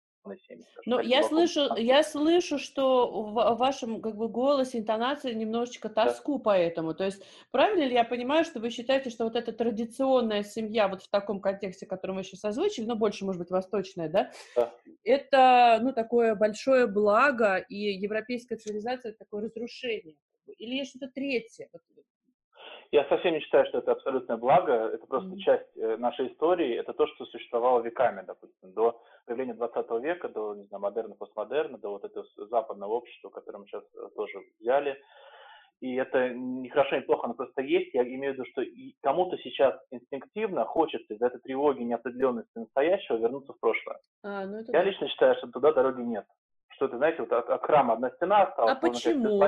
B: семьи.
A: Ну, я слышу, я слышу, что в вашем как бы голосе, интонации немножечко тоску да. по этому. То есть, правильно ли я понимаю, что вы считаете, что вот эта традиционная семья, вот в таком контексте, который мы сейчас озвучили, но больше, может быть, восточная, да, да. это, ну, такое большое благо, и европейская цивилизация — это такое разрушение? Или есть что-то третье?
B: Я совсем не считаю, что это абсолютное благо, это просто mm-hmm. часть э, нашей истории, это то, что существовало веками, допустим, до появления 20 века, до, не знаю, модерна, постмодерна, до вот этого западного общества, которое мы сейчас э, тоже взяли. И это не хорошо, не плохо, оно просто есть. Я имею в виду, что кому-то сейчас инстинктивно хочется из-за этой тревоги, неопределенности настоящего вернуться в прошлое. А, ну это Я да. лично считаю, что туда дороги нет. Что это, знаете, вот от, от храма одна стена осталась.
A: А почему?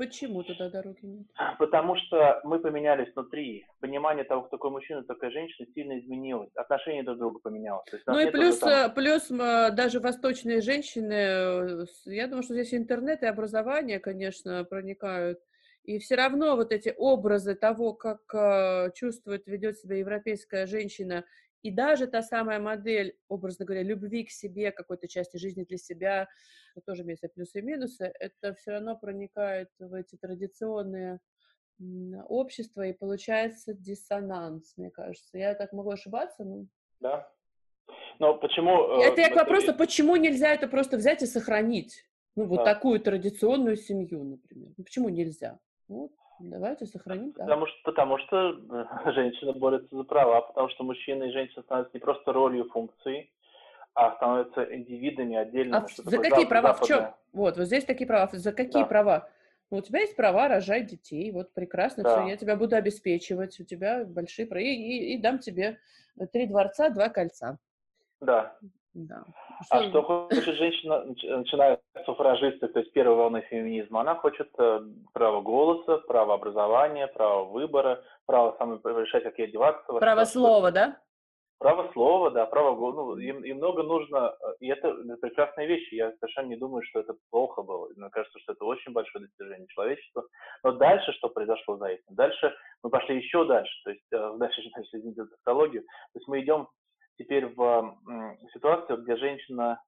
A: Почему туда дороги нет?
B: Потому что мы поменялись внутри. Понимание того, кто такой мужчина, такая женщина сильно изменилось. Отношение друг к другу поменялось.
A: ну и плюс, там... Э, плюс даже восточные женщины, э, я думаю, что здесь интернет и образование, конечно, проникают. И все равно вот эти образы того, как э, чувствует, ведет себя европейская женщина, и даже та самая модель, образно говоря, любви к себе, какой-то части жизни для себя, тоже имеется плюсы и минусы, это все равно проникает в эти традиционные общества, и получается диссонанс, мне кажется. Я так могу ошибаться?
B: Ну... Да. Но почему...
A: Э, это я к вопросу, почему нельзя это просто взять и сохранить? Ну, вот да. такую традиционную семью, например. Ну, почему нельзя? Вот. Давайте сохраним.
B: Да. Потому, что, потому что э, [laughs] женщина борется за права, потому что мужчина и женщина становятся не просто ролью функции, а становятся индивидами отдельно.
A: А за какие права? В чем? Вот, вот здесь такие права. За какие да. права? Ну, у тебя есть права рожать детей, вот прекрасно, да. все, я тебя буду обеспечивать, у тебя большие права, и, и, и дам тебе три дворца, два кольца.
B: Да. Да. Что... А что хочет женщина, начиная с суфражисты, то есть первой волны феминизма, она хочет э, право голоса, право образования, право выбора, право самой решать, как ей одеваться.
A: Право слова, да?
B: Право слова, да, право ну, им, им много нужно, э, и это прекрасные вещи. Я совершенно не думаю, что это плохо было. Мне кажется, что это очень большое достижение человечества. Но дальше что произошло за этим? Дальше мы пошли еще дальше, то есть э, [laughs] дальше, дальше извините, тавтологию. То есть мы идем теперь в ситуацию, где женщина,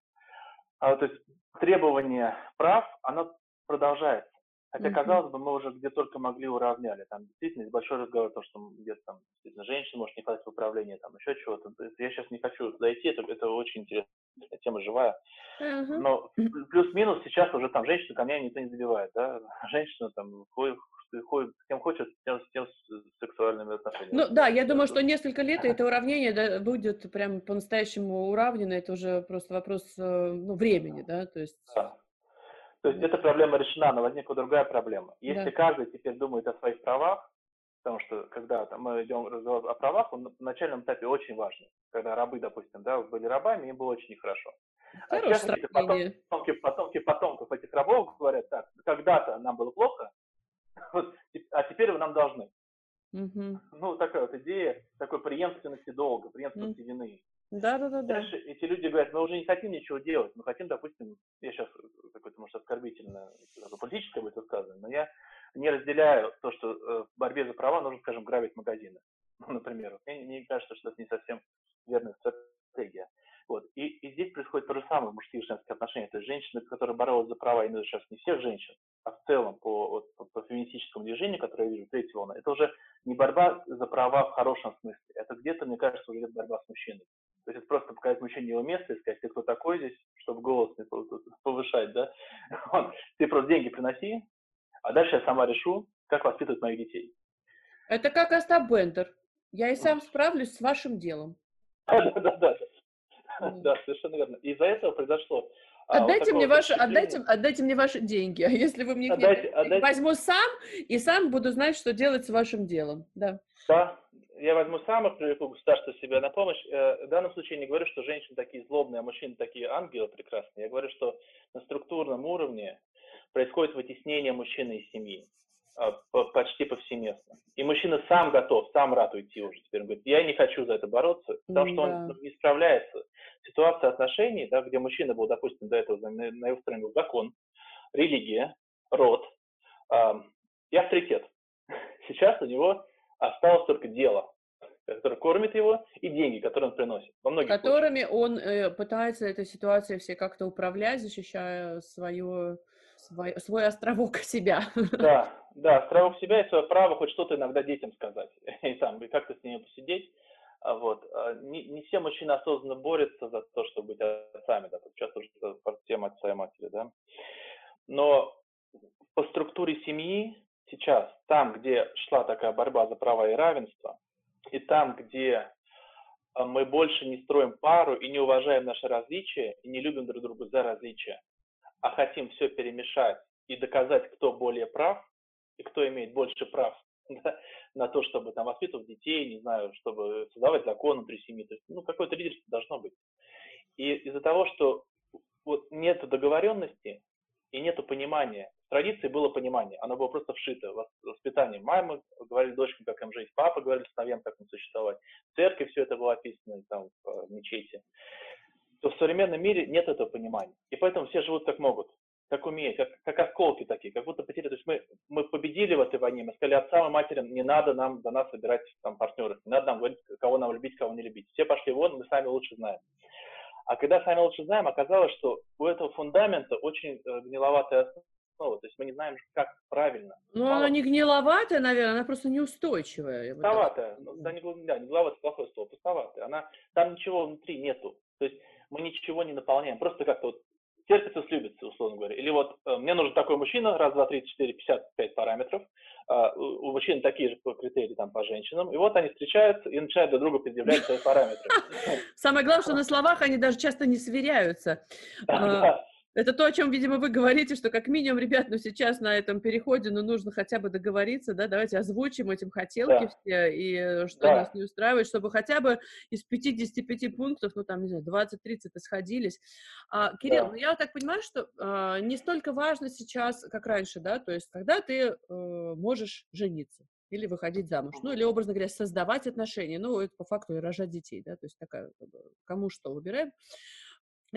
B: а, то есть требование прав, оно продолжается. Хотя, mm-hmm. казалось бы, мы уже где только могли уравняли. Там действительно есть большой разговор, то, что где-то там действительно женщина может не хватить в управлении, там еще чего-то. Я сейчас не хочу зайти, это, это очень интересная тема живая. Но плюс-минус сейчас уже там женщина ко мне никто не забивает, да. [laughs] Женщина там ходит, ходит, с кем хочет, с тем, с тем сексуальными отношениями.
A: Ну да, я думаю, что несколько лет, [laughs] это уравнение да, будет прям по-настоящему уравнено, это уже просто вопрос э, ну, времени, да, то есть...
B: Да. То есть эта проблема решена, но возникла другая проблема. Если да. каждый теперь думает о своих правах, потому что когда там, мы идем разговор о правах, он на начальном этапе очень важен. Когда рабы, допустим, да, были рабами, им было очень нехорошо. А сейчас потомки, потомки потомков этих рабов говорят так, когда-то нам было плохо, [laughs] вот, а теперь вы нам должны. Угу. Ну, такая вот идея такой преемственности долга, преемственности угу. вины.
A: Да, да, да.
B: Дальше да. эти люди говорят, мы уже не хотим ничего делать, мы хотим, допустим, я сейчас какое-то, может, оскорбительно, политическое будет высказывание, но я не разделяю то, что э, в борьбе за права нужно, скажем, грабить магазины, [laughs] ну, например. Мне, мне кажется, что это не совсем верная стратегия. Вот. И, и здесь происходит то же самое в мужских и женских отношениях. То есть женщины, которые боролись за права, именно сейчас не всех женщин, а в целом по, вот, по, по феминистическому движению, которое я вижу, третья волна, это уже не борьба за права в хорошем смысле. Это где-то, мне кажется, уже борьба с мужчиной. То есть это просто показать мужчине его место и сказать, ты кто такой здесь, чтобы голос не повышать, да? [laughs] Вот. Ты просто деньги приноси, а дальше я сама решу, как воспитывать моих детей.
A: Это как Остап Бендер. Я и сам справлюсь с вашим делом.
B: Да-да-да. Да, совершенно верно. Из-за этого произошло
A: а, отдайте, мне ваши, отдайте, отдайте мне ваши деньги, [laughs] а если вы мне отдайте, их отдайте. возьму сам и сам буду знать, что делать с вашим делом. Да,
B: да я возьму сам и привлеку государство себе на помощь. Э, в данном случае не говорю, что женщины такие злобные, а мужчины такие ангелы прекрасные. Я говорю, что на структурном уровне происходит вытеснение мужчины из семьи а, почти повсеместно. И мужчина сам готов, сам рад уйти уже. Теперь он говорит, я не хочу за это бороться, потому что он не справляется. Ситуация отношений, да, где мужчина был, допустим, до этого на, на его стороне был закон, религия, род э, и авторитет. [laughs] Сейчас у него осталось только дело, которое кормит его, и деньги, которые он приносит.
A: Во многих Которыми случаях. он э, пытается этой ситуацией все как-то управлять, защищая свое, свой, свой островок [laughs] себя.
B: Да, да, островок себя и свое право хоть что-то иногда детям сказать, [laughs] и там, и как-то с ними посидеть. А вот. А не, не все мужчины осознанно борются за то, чтобы быть отцами, да, часто уже тема отца и матери, да. Но по структуре семьи сейчас там, где шла такая борьба за права и равенство, и там, где а, мы больше не строим пару и не уважаем наши различия, и не любим друг друга за различия, а хотим все перемешать и доказать, кто более прав, и кто имеет больше прав [laughs] да, на то, чтобы там воспитывать детей, не знаю, чтобы создавать закон внутри семьи. То есть, ну, какое-то лидерство должно быть. И из-за того, что вот нет договоренности и нет понимания, в традиции было понимание, оно было просто вшито воспитание. Мамы говорили дочкам, как им жить, папа говорили сыновьям, как им существовать. В церкви все это было описано там, в мечети. То в современном мире нет этого понимания. И поэтому все живут как могут как умеет, как, как осколки такие, как будто потеряли. То есть мы, мы победили в этой войне, мы сказали отцам и матерям, не надо нам до нас собирать там партнеров, не надо нам говорить, кого нам любить, кого не любить. Все пошли вон, мы сами лучше знаем. А когда сами лучше знаем, оказалось, что у этого фундамента очень э, гниловатая основа. То есть мы не знаем, как правильно.
A: Ну, она не гниловатая, наверное, она просто неустойчивая.
B: Пустоватая. Ну, да, не, да, не гниловатая, плохое слово, пустоватая. Она, там ничего внутри нету. То есть мы ничего не наполняем. Просто как-то вот терпится, слюбится, условно говоря. Или вот э, мне нужен такой мужчина, раз, два, три, четыре, пятьдесят пять параметров, а, у мужчин такие же критерии там по женщинам, и вот они встречаются и начинают друг другу предъявлять свои параметры.
A: Самое главное, что на словах они даже часто не сверяются. [laughs] А, это то, о чем, видимо, вы говорите, что как минимум, ребят, ну сейчас на этом переходе, ну нужно хотя бы договориться, да, давайте озвучим этим хотелки да. все, и что да. нас не устраивает, чтобы хотя бы из 55 пунктов, ну там, не знаю, 20-30 исходились. А, Кирилл, да. ну я так понимаю, что а, не столько важно сейчас, как раньше, да, то есть когда ты а, можешь жениться, или выходить замуж, ну, или, образно говоря, создавать отношения, ну, это по факту и рожать детей, да, то есть такая, кому что выбираем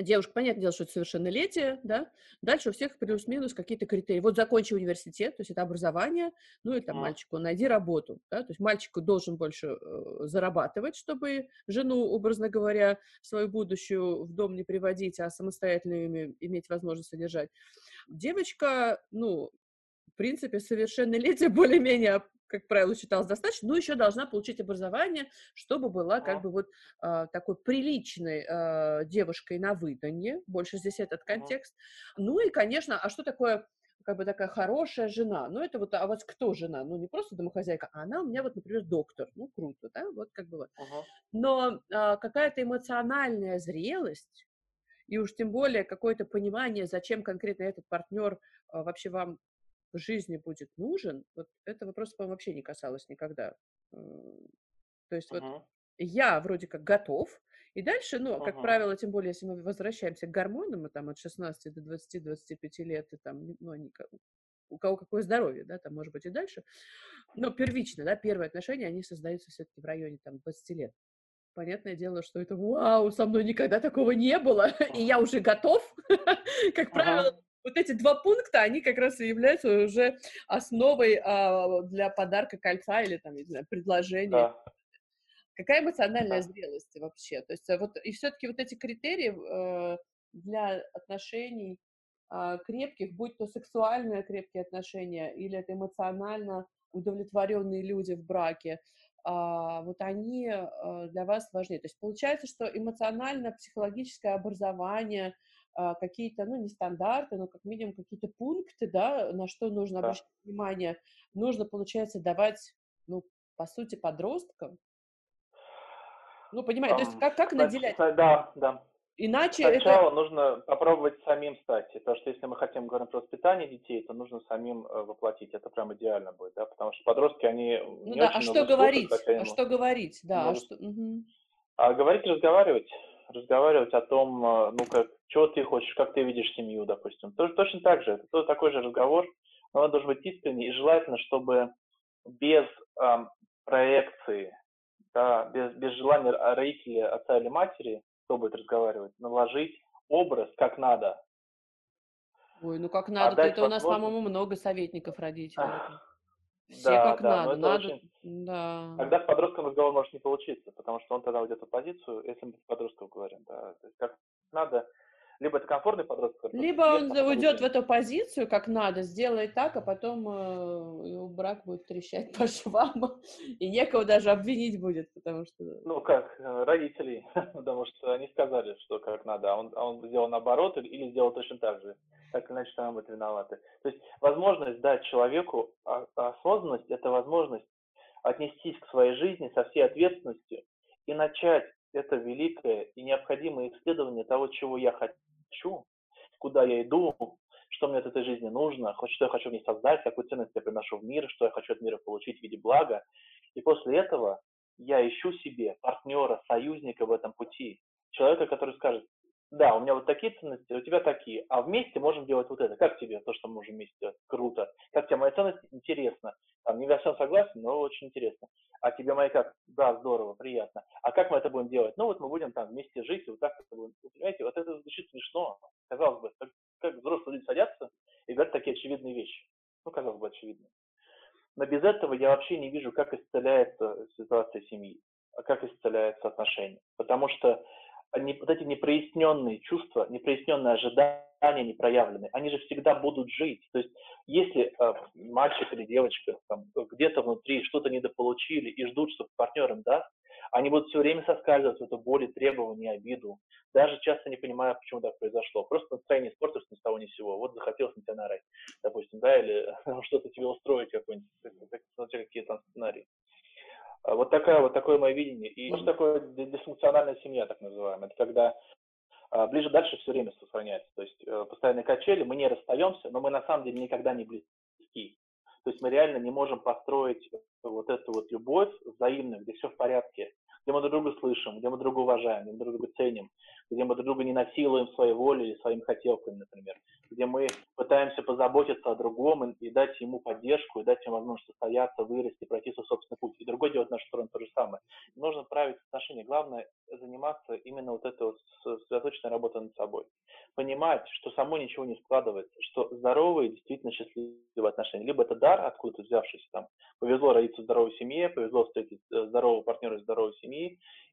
A: девушка, понятное дело, что это совершеннолетие, да, дальше у всех плюс-минус какие-то критерии. Вот закончи университет, то есть это образование, ну и там мальчику найди работу, да, то есть мальчику должен больше э, зарабатывать, чтобы жену, образно говоря, свою будущую в дом не приводить, а самостоятельно иметь возможность содержать. Девочка, ну, в принципе, совершеннолетие [laughs] более-менее как правило, считалось достаточно, но еще должна получить образование, чтобы была как бы вот э, такой приличной э, девушкой на выданье, больше здесь этот контекст. Ну и, конечно, а что такое как бы такая хорошая жена. Ну, это вот, а вот кто жена? Ну, не просто домохозяйка, а она у меня вот, например, доктор. Ну, круто, да, вот как бы вот. Uh-huh. Но а, какая-то эмоциональная зрелость, и уж тем более какое-то понимание, зачем конкретно этот партнер а, вообще вам в жизни будет нужен, вот это вопрос, по-моему, вообще не касалось никогда. То есть uh-huh. вот я вроде как готов, и дальше, ну, как uh-huh. правило, тем более, если мы возвращаемся к гормонам, и там от 16 до 20-25 лет, и там, ну, они у кого какое здоровье, да, там, может быть, и дальше. Но первично, да, первые отношения, они создаются все-таки в районе, там, 20 лет. Понятное дело, что это, вау, со мной никогда такого не было, [laughs] и я уже готов. [laughs] Как правило, вот эти два пункта, они как раз и являются уже основой а, для подарка кольца или там, не знаю, предложения. Да. Какая эмоциональная да. зрелость вообще? То есть вот и все-таки вот эти критерии э, для отношений э, крепких, будь то сексуальные крепкие отношения или это эмоционально удовлетворенные люди в браке, э, вот они э, для вас важнее. То есть получается, что эмоционально-психологическое образование – а, какие-то, ну, не стандарты, но как минимум какие-то пункты, да, на что нужно да. обращать внимание, нужно, получается, давать, ну, по сути, подросткам. Ну, понимаете, то есть как, как наделять?
B: Да, да.
A: Иначе
B: Сначала это... нужно попробовать самим стать. Потому что если мы хотим говорить про воспитание детей, то нужно самим э, воплотить. Это прям идеально будет, да, потому что подростки, они
A: ну, не да, очень а что говорить? Слушают, а что говорить, да. А, что... Угу.
B: а говорить, разговаривать разговаривать о том, э, ну, как, чего ты хочешь, как ты видишь семью, допустим. Тоже, точно так же, это тоже такой же разговор, но он должен быть искренний, и желательно, чтобы без эм, проекции, да, без, без желания родителя, отца или матери, кто будет разговаривать, наложить образ как надо.
A: Ой, ну как надо, это у нас, по-моему, много советников родителей. Все да, как да, надо, надо, очень... да.
B: Тогда с подростком разговор может не получиться, потому что он тогда уйдет в позицию, если мы с подростком говорим, да, то есть как надо, Либо это комфортный подросток.
A: Либо он уйдет в эту позицию, как надо, сделает так, а потом э, его брак будет трещать [laughs] по швам, и некого даже обвинить будет, потому что...
B: Ну, как, э, родителей, [laughs] потому что они сказали, что как надо, а он, а он сделал наоборот или, или сделал точно так же. Так иначе там быть виноваты. То есть возможность дать человеку а, осознанность – это возможность отнестись к своей жизни со всей ответственностью и начать это великое и необходимое исследование того, чего я хочу, куда я иду, что мне от этой жизни нужно, что я хочу в ней создать, какую ценность я приношу в мир, что я хочу от мира получить в виде блага. И после этого я ищу себе партнера, союзника в этом пути, человека, который скажет, да, у меня вот такие ценности, у тебя такие, а вместе можем делать вот это. Как тебе то, что мы можем вместе делать? Круто. Как тебе мои ценности? Интересно. Там, не во всем согласен, но очень интересно. А тебе мои как? Да, здорово, приятно. А как мы это будем делать? Ну вот мы будем там вместе жить, и вот так это будем. Понимаете, вот это звучит смешно. Казалось бы, как, как взрослые люди садятся и говорят такие очевидные вещи. Ну, казалось бы, очевидные. Но без этого я вообще не вижу, как исцеляется ситуация семьи, а как исцеляется отношения. Потому что они, вот эти непроясненные чувства, непроясненные ожидания не проявлены, они же всегда будут жить. То есть если э, мальчик или девочка там, где-то внутри что-то недополучили и ждут, что партнер им даст, они будут все время соскальзывать в эту боль, требования, обиду, даже часто не понимая, почему так произошло. Просто настроение испортилось ни с того ни с сего. Вот захотелось на тебя нарать, допустим, да, или [laughs] что-то тебе устроить какой-нибудь, какие там сценарии. А вот, такая, вот такое мое видение. И что такое дисфункциональная семья, так называемая? Это когда а, ближе дальше все время сохраняется. То есть э, постоянные качели, мы не расстаемся, но мы на самом деле никогда не близки. То есть мы реально не можем построить вот эту вот любовь взаимную, где все в порядке, где мы друг друга слышим, где мы друг друга уважаем, где мы друг друга ценим, где мы друг друга не насилуем своей волей или своими хотелками, например, где мы пытаемся позаботиться о другом и, и дать ему поддержку, и дать ему возможность состояться, вырасти, пройти свой собственный путь. И другой делает нашу сторону то же самое. нужно править отношения. Главное заниматься именно вот этой вот сосредоточенной работой над собой. Понимать, что само ничего не складывается, что здоровые, действительно счастливые отношения. Либо это дар, откуда-то взявшийся там. Повезло родиться в здоровой семье, повезло встретить э, здорового партнера из здоровой семьи,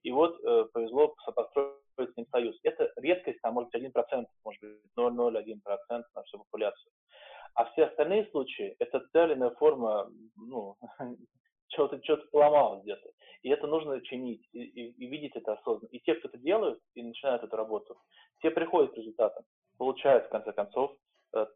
B: и вот э, повезло построить с ним союз. Это редкость, там может быть 1%, может быть 0,01% на всю популяцию. А все остальные случаи – это целенная форма, ну, [laughs] чего-то что поломалось где-то. И это нужно чинить, и, и, и видеть это осознанно. И те, кто это делают и начинают эту работу, те приходят к результатам, получают, в конце концов,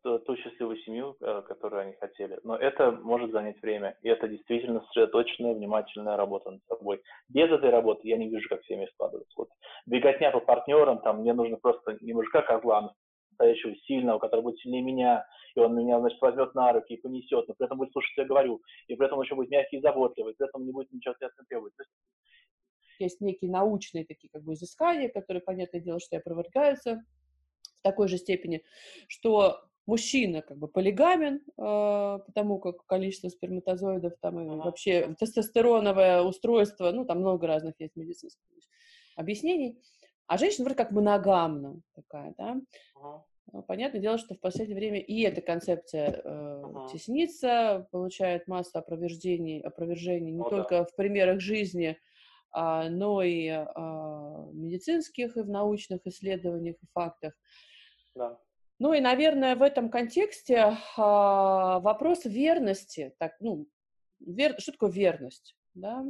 B: ту, ту счастливую семью, э, которую они хотели. Но это может занять время, и это действительно сосредоточенная, внимательная работа над собой. Без этой работы я не вижу, как семья складывается. Вот беготня по партнерам, там мне нужно просто не мужика козла, а настоящего сильного, который будет сильнее меня, и он меня, значит, возьмет на руки и понесет, но при этом будет слушать, что я говорю, и при этом еще будет мягкий и заботливый, при этом не будет ничего от меня требовать.
A: Есть некие научные такие как бы изыскания, которые, понятное дело, что и опровергаются такой же степени, что мужчина как бы полигамен, э, потому как количество сперматозоидов там и вообще тестостероновое устройство, ну там много разных есть медицинских объяснений, а женщина вроде как моногамна такая, да. Uh-huh. Понятное дело, что в последнее время и эта концепция э, uh-huh. теснится, получает массу опровержений, опровержений не oh, только да. в примерах жизни, а, но и а, медицинских, и в научных исследованиях и фактах.
B: Да.
A: Ну и, наверное, в этом контексте а, вопрос верности, так, ну, вер, что такое верность, да?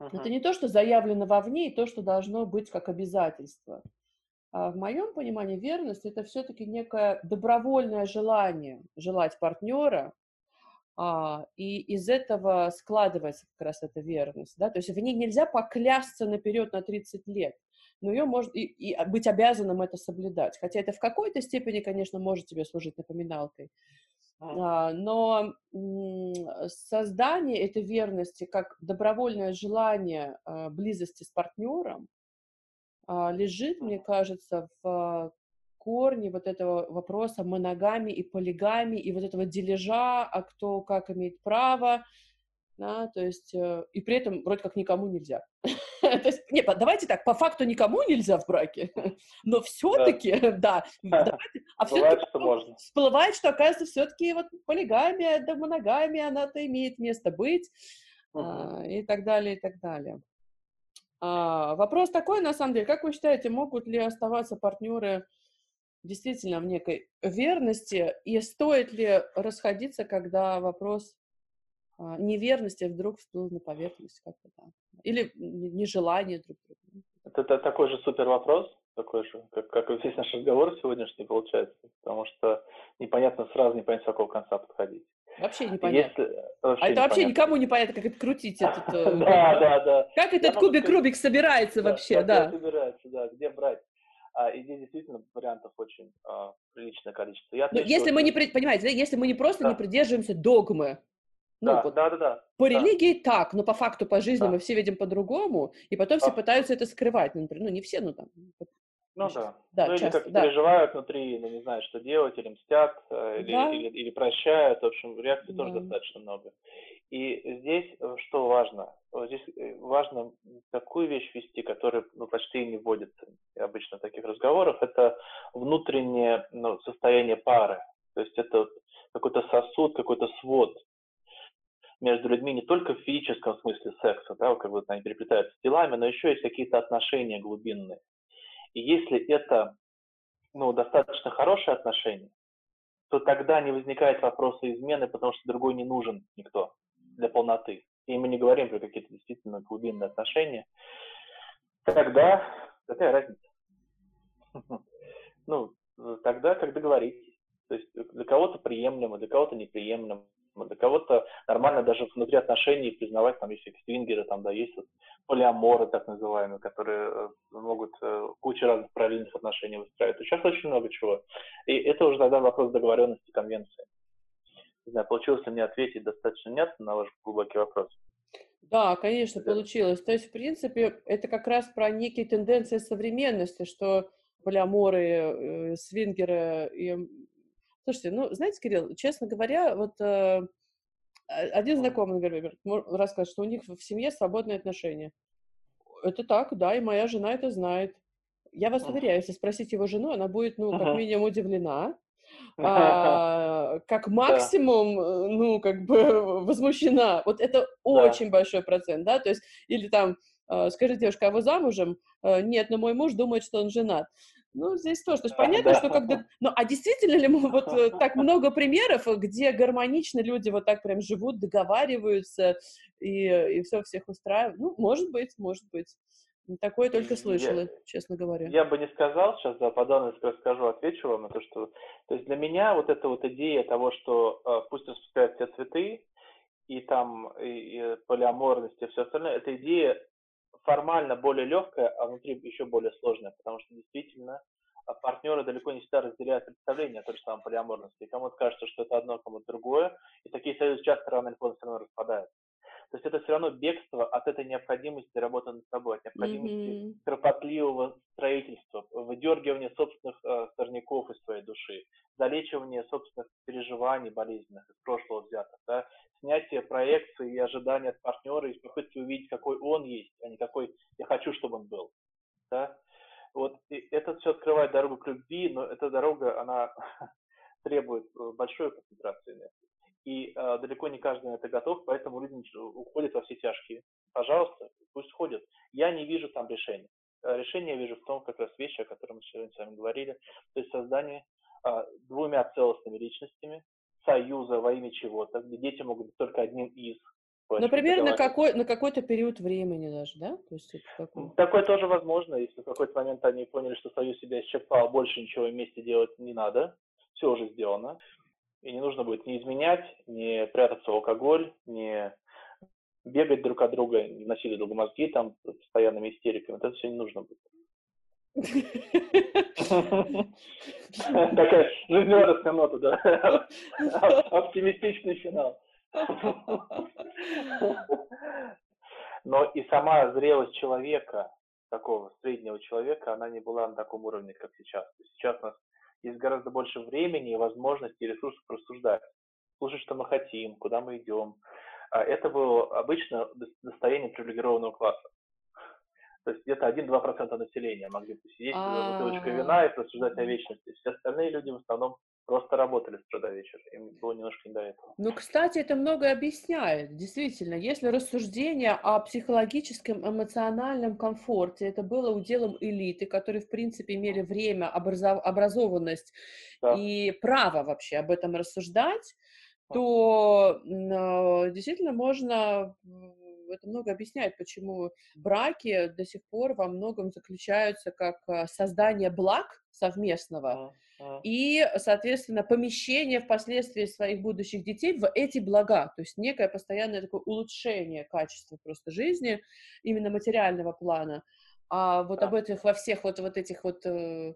A: Uh-huh. Это не то, что заявлено вовне, и то, что должно быть как обязательство. А в моем понимании верность это все-таки некое добровольное желание желать партнера, а, и из этого складывается как раз эта верность, да, то есть в ней нельзя поклясться наперед на 30 лет но ее может и, и быть обязанным это соблюдать. Хотя это в какой-то степени, конечно, может тебе служить напоминалкой. А, но создание этой верности как добровольное желание а, близости с партнером а, лежит, мне кажется, в корне вот этого вопроса моногами и полигами и вот этого дележа, а кто как имеет право, да, то есть, э, и при этом вроде как никому нельзя. [laughs] то есть, нет, давайте так, по факту никому нельзя в браке, [laughs] но все-таки, да, [laughs] давайте, а все-таки всплывает, что, оказывается, все-таки вот полигамия, да моногамия, она-то имеет место быть, а, и так далее, и так далее. А, вопрос такой, на самом деле, как вы считаете, могут ли оставаться партнеры действительно в некой верности, и стоит ли расходиться, когда вопрос неверности вдруг всплыл на поверхность как-то там, или нежелание друг друга.
B: Это, это такой же супер вопрос, такой же, как, как и весь наш разговор сегодняшний получается, потому что непонятно сразу, непонятно с какого конца подходить.
A: Вообще непонятно. Если, вообще а это вообще никому не понятно, как это крутить. Этот, [laughs] э,
B: да, да, да.
A: Как этот кубик Рубик собирается вообще, да.
B: собирается, да, где брать. А, и здесь действительно вариантов очень а, приличное количество.
A: Я Но если мы не, понимаете, если мы не просто не придерживаемся догмы, ну, да, вот да, да, да. По да. религии так, но по факту, по жизни да. мы все видим по-другому, и потом да. все пытаются это скрывать. Например, ну, не все, ну, там,
B: ну да. да. Ну часто, или как да. переживают внутри, ну не знаю, что делать, или мстят, э, или, да. или, или прощают. В общем, реакций да. тоже достаточно много. И здесь э, что важно? Здесь э, важно такую вещь вести, которая ну, почти не вводится обычно в таких разговорах. Это внутреннее ну, состояние пары. То есть это какой-то сосуд, какой-то свод между людьми не только в физическом смысле секса, да, как бы они переплетаются с телами, но еще есть какие-то отношения глубинные. И если это ну, достаточно хорошие отношения, то тогда не возникает вопроса измены, потому что другой не нужен никто для полноты. И мы не говорим про какие-то действительно глубинные отношения. Тогда какая разница? [laughs] Ну, тогда, как договоритесь. То есть для кого-то приемлемо, для кого-то неприемлемо. Для кого-то нормально даже внутри отношений признавать, там, если свингеры, там, да, есть вот полиаморы, так называемые, которые э, могут э, кучу разных параллельных отношений выстраивать. Сейчас очень много чего. И это уже тогда вопрос договоренности конвенции. Не знаю, получилось ли мне ответить достаточно внятно на ваш глубокий вопрос?
A: Да, конечно, да. получилось. То есть, в принципе, это как раз про некие тенденции современности, что полиаморы, э, свингеры и Слушайте, ну, знаете, Кирилл, честно говоря, вот э, один знакомый, например, рассказывает, что у них в семье свободные отношения. Это так, да, и моя жена это знает. Я вас уверяю, если спросить его жену, она будет, ну, как минимум удивлена, [laughs] а, как максимум, э, ну, как бы [laughs] возмущена. Вот это очень большой процент, да, то есть, или там, э, скажи, девушка, а вы замужем? Э, нет, но мой муж думает, что он женат. Ну, здесь тоже. То есть понятно, что когда... Ну, а действительно ли мы вот э, так много примеров, где гармонично люди вот так прям живут, договариваются и, и все всех устраивает? Ну, может быть, может быть. Такое только слышала, я, честно говоря.
B: Я бы не сказал, сейчас да, по данности расскажу, отвечу вам на то, что... То есть для меня вот эта вот идея того, что э, пусть распускают все цветы, и там и, и полиаморность и все остальное, эта идея формально более легкая, а внутри еще более сложная, потому что действительно а, партнеры далеко не всегда разделяют представление о той же самой полиаморности. Кому-то кажется, что это одно, кому-то другое, и такие союзы часто рано или поздно все равно распадаются. То есть это все равно бегство от этой необходимости работы над собой, от необходимости mm-hmm. кропотливого строительства, выдергивания собственных э, сорняков из своей души, залечивания собственных переживаний болезненных из прошлого взятых, да, снятие проекции и ожидания от партнера и попытки увидеть, какой он есть, а не какой я хочу, чтобы он был. Да? Вот и это все открывает дорогу к любви, но эта дорога, она [laughs] требует э, большой концентрации энергии. И э, далеко не каждый на это готов, поэтому люди уходят во все тяжкие. Пожалуйста, пусть ходят. Я не вижу там решения. Э, решение я вижу в том, как раз вещи, о которых мы сегодня с вами говорили, то есть создание э, двумя целостными личностями, союза во имя чего-то, где дети могут быть только одним из.
A: Например, на, какой, на какой-то период времени даже, да? То есть это
B: такое... такое тоже возможно, если в какой-то момент они поняли, что союз себя исчерпал, больше ничего вместе делать не надо, все уже сделано. И не нужно будет не изменять, не прятаться в алкоголь, не бегать друг от друга, не носили друг мозги там постоянными истериками. Это все не нужно будет. [laughs] Такая жизнерадостная нота, да. Оптимистичный финал. Но и сама зрелость человека, такого среднего человека, она не была на таком уровне, как сейчас. Сейчас у нас есть гораздо больше времени и возможностей и ресурсов рассуждать, слушать, что мы хотим, куда мы идем. А это было обычно достояние привилегированного класса. То есть где-то 1-2% населения могли посидеть за бутылочкой вина и рассуждать о вечности. Все остальные люди в основном просто работали с утра до вечера. Им было немножко не до этого.
A: Ну, кстати, это многое объясняет. Действительно, если рассуждение о психологическом, эмоциональном комфорте, это было уделом элиты, которые, в принципе, имели время, образов... образованность да. и право вообще об этом рассуждать, то э, действительно можно это много объясняет, почему браки до сих пор во многом заключаются как а, создание благ совместного и, соответственно, помещение впоследствии своих будущих детей в эти блага, то есть некое постоянное такое улучшение качества просто жизни, именно материального плана. А вот об этих, во всех вот, вот этих вот э,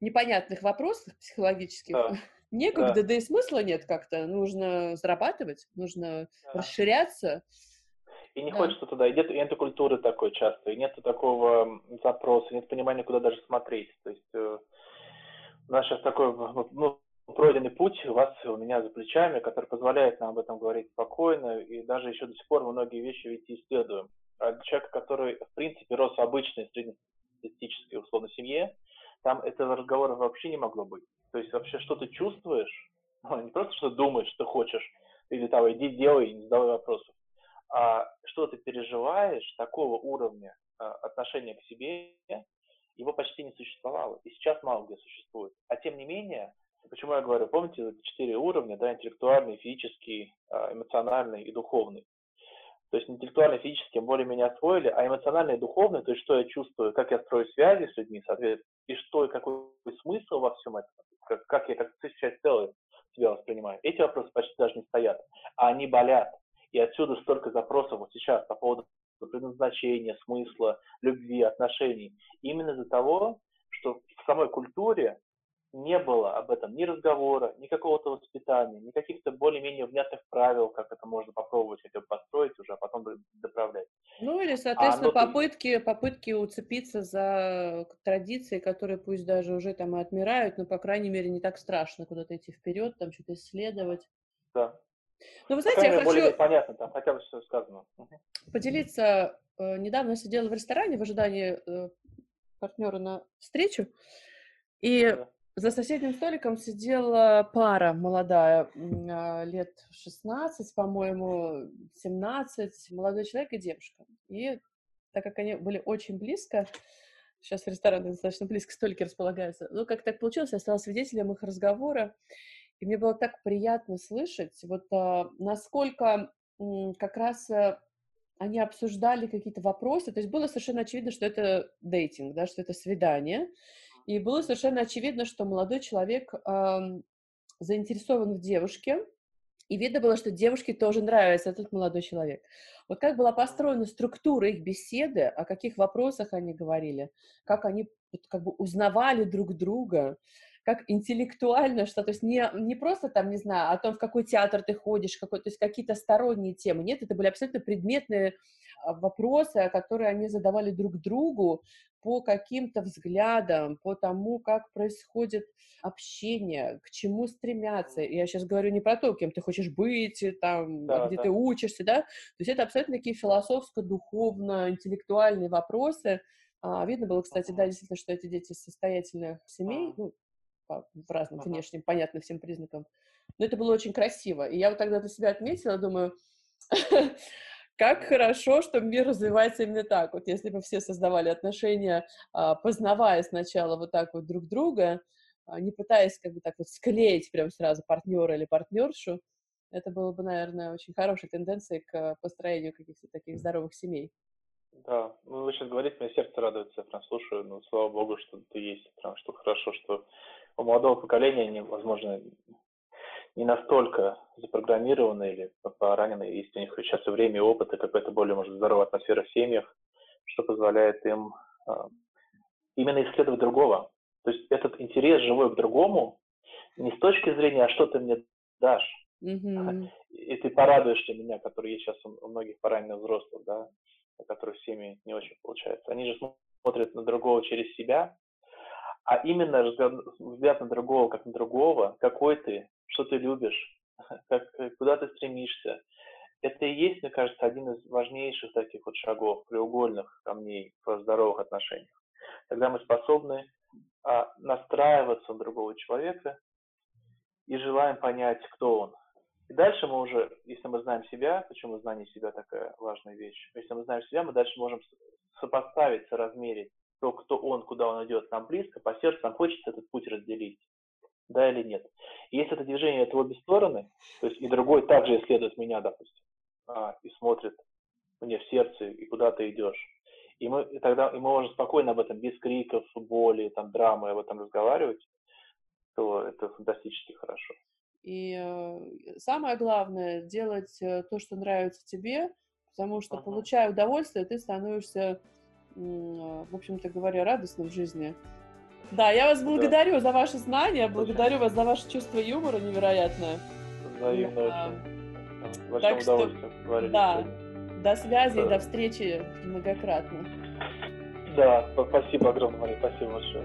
A: непонятных вопросах психологических [laughs] да. некогда, да. да и смысла нет как-то. Нужно зарабатывать, нужно да. расширяться.
B: И не да. хочется туда, и нет, и нет культуры такой часто, и нет такого запроса, нет понимания, куда даже смотреть. То есть э, у нас сейчас такой ну, пройденный путь у вас, у меня за плечами, который позволяет нам об этом говорить спокойно, и даже еще до сих пор многие вещи ведь исследуем. А человек, который, в принципе, рос в обычной среднестатистической, условно, семье, там этого разговора вообще не могло быть. То есть вообще что ты чувствуешь, ну, не просто что думаешь, что хочешь, или там иди делай, не задавай вопросов, а что ты переживаешь, такого уровня а, отношения к себе, его почти не существовало. И сейчас мало где существует. А тем не менее, почему я говорю, помните, четыре уровня, да, интеллектуальный, физический, а, эмоциональный и духовный. То есть интеллектуальный, физический более-менее освоили, а эмоциональный и духовный, то есть что я чувствую, как я строю связи с людьми, соответственно, и что и какой смысл во всем этом, как, как я как часть целое себя воспринимаю. Эти вопросы почти даже не стоят, а они болят. И отсюда столько запросов вот сейчас по поводу предназначения, смысла, любви, отношений. Именно из-за того, что в самой культуре не было об этом ни разговора, ни какого-то воспитания, ни каких-то более-менее внятных правил, как это можно попробовать хотя бы построить уже, а потом доправлять.
A: Ну или, соответственно, а, попытки, попытки уцепиться за традиции, которые пусть даже уже там и отмирают, но, по крайней мере, не так страшно куда-то идти вперед, там что-то исследовать.
B: Да,
A: ну, вы знаете, я хочу...
B: понятно, там хотя бы все сказано.
A: Поделиться. Э, недавно сидела в ресторане в ожидании э, партнера на встречу, и да. за соседним столиком сидела пара молодая, а, лет 16, по-моему, 17, молодой человек и девушка. И так как они были очень близко, сейчас в ресторанах достаточно близко столики располагаются, ну, как так получилось, я стала свидетелем их разговора, и мне было так приятно слышать, вот а, насколько как раз а, они обсуждали какие-то вопросы, то есть было совершенно очевидно, что это дейтинг, да, что это свидание, и было совершенно очевидно, что молодой человек э, заинтересован в девушке, и видно было, что девушке тоже нравится этот молодой человек. Вот как была построена структура их беседы, о каких вопросах они говорили, как они как бы узнавали друг друга, как интеллектуально, что, то есть не, не просто там, не знаю, о том, в какой театр ты ходишь, какой, то есть какие-то сторонние темы, нет, это были абсолютно предметные а, вопросы, которые они задавали друг другу по каким-то взглядам, по тому, как происходит общение, к чему стремятся. Я сейчас говорю не про то, кем ты хочешь быть, там, да, где да. ты учишься, да, то есть это абсолютно такие философско-духовно-интеллектуальные вопросы, а, Видно было, кстати, да, действительно, что эти дети из состоятельных семей, ну, по разным ага. внешним, понятным всем признакам. Но это было очень красиво. И я вот тогда для себя отметила, думаю, [laughs] как хорошо, что мир развивается именно так. Вот если бы все создавали отношения, а, познавая сначала вот так вот друг друга, а, не пытаясь как бы так вот склеить прям сразу партнера или партнершу, это было бы, наверное, очень хорошей тенденцией к построению каких-то таких здоровых семей.
B: Да, ну вы сейчас говорите, мне сердце радуется, я прям слушаю, ну, слава богу, что ты есть, прям что хорошо, что у молодого поколения они, возможно, не настолько запрограммированы или поранены, есть у них сейчас и время, и опыт, и какая-то более, может, здоровая атмосфера в семьях, что позволяет им э, именно исследовать другого. То есть этот интерес живой к другому не с точки зрения, а что ты мне дашь, mm-hmm. [laughs] и ты порадуешься меня, который есть сейчас у многих пораненных взрослых, да, у которых семьи не очень получается. Они же смотрят на другого через себя, а именно взгляд на другого как на другого, какой ты, что ты любишь, [laughs] как, куда ты стремишься. это и есть, мне кажется, один из важнейших таких вот шагов, треугольных камней в здоровых отношениях. Тогда мы способны а, настраиваться на другого человека и желаем понять, кто он. И дальше мы уже, если мы знаем себя, почему знание себя такая важная вещь, если мы знаем себя, мы дальше можем сопоставить, соразмерить то, кто он, куда он идет, нам близко, по сердцу нам хочется этот путь разделить, да или нет. И если это движение это обе стороны, то есть и другой также исследует меня, допустим, а, и смотрит мне в сердце, и куда ты идешь, и мы и тогда и мы можем спокойно об этом, без криков, боли, там, драмы об этом разговаривать, то это фантастически хорошо.
A: И э, самое главное делать э, то, что нравится тебе, потому что, uh-huh. получая удовольствие, ты становишься в общем-то говоря, радостным в жизни. Да, я вас благодарю да. за ваши знания, благодарю вас за ваше чувство юмора невероятное.
B: Взаимно
A: а, очень. Так что, да, до связи да. и до встречи многократно.
B: Да, спасибо огромное, Мария, спасибо большое.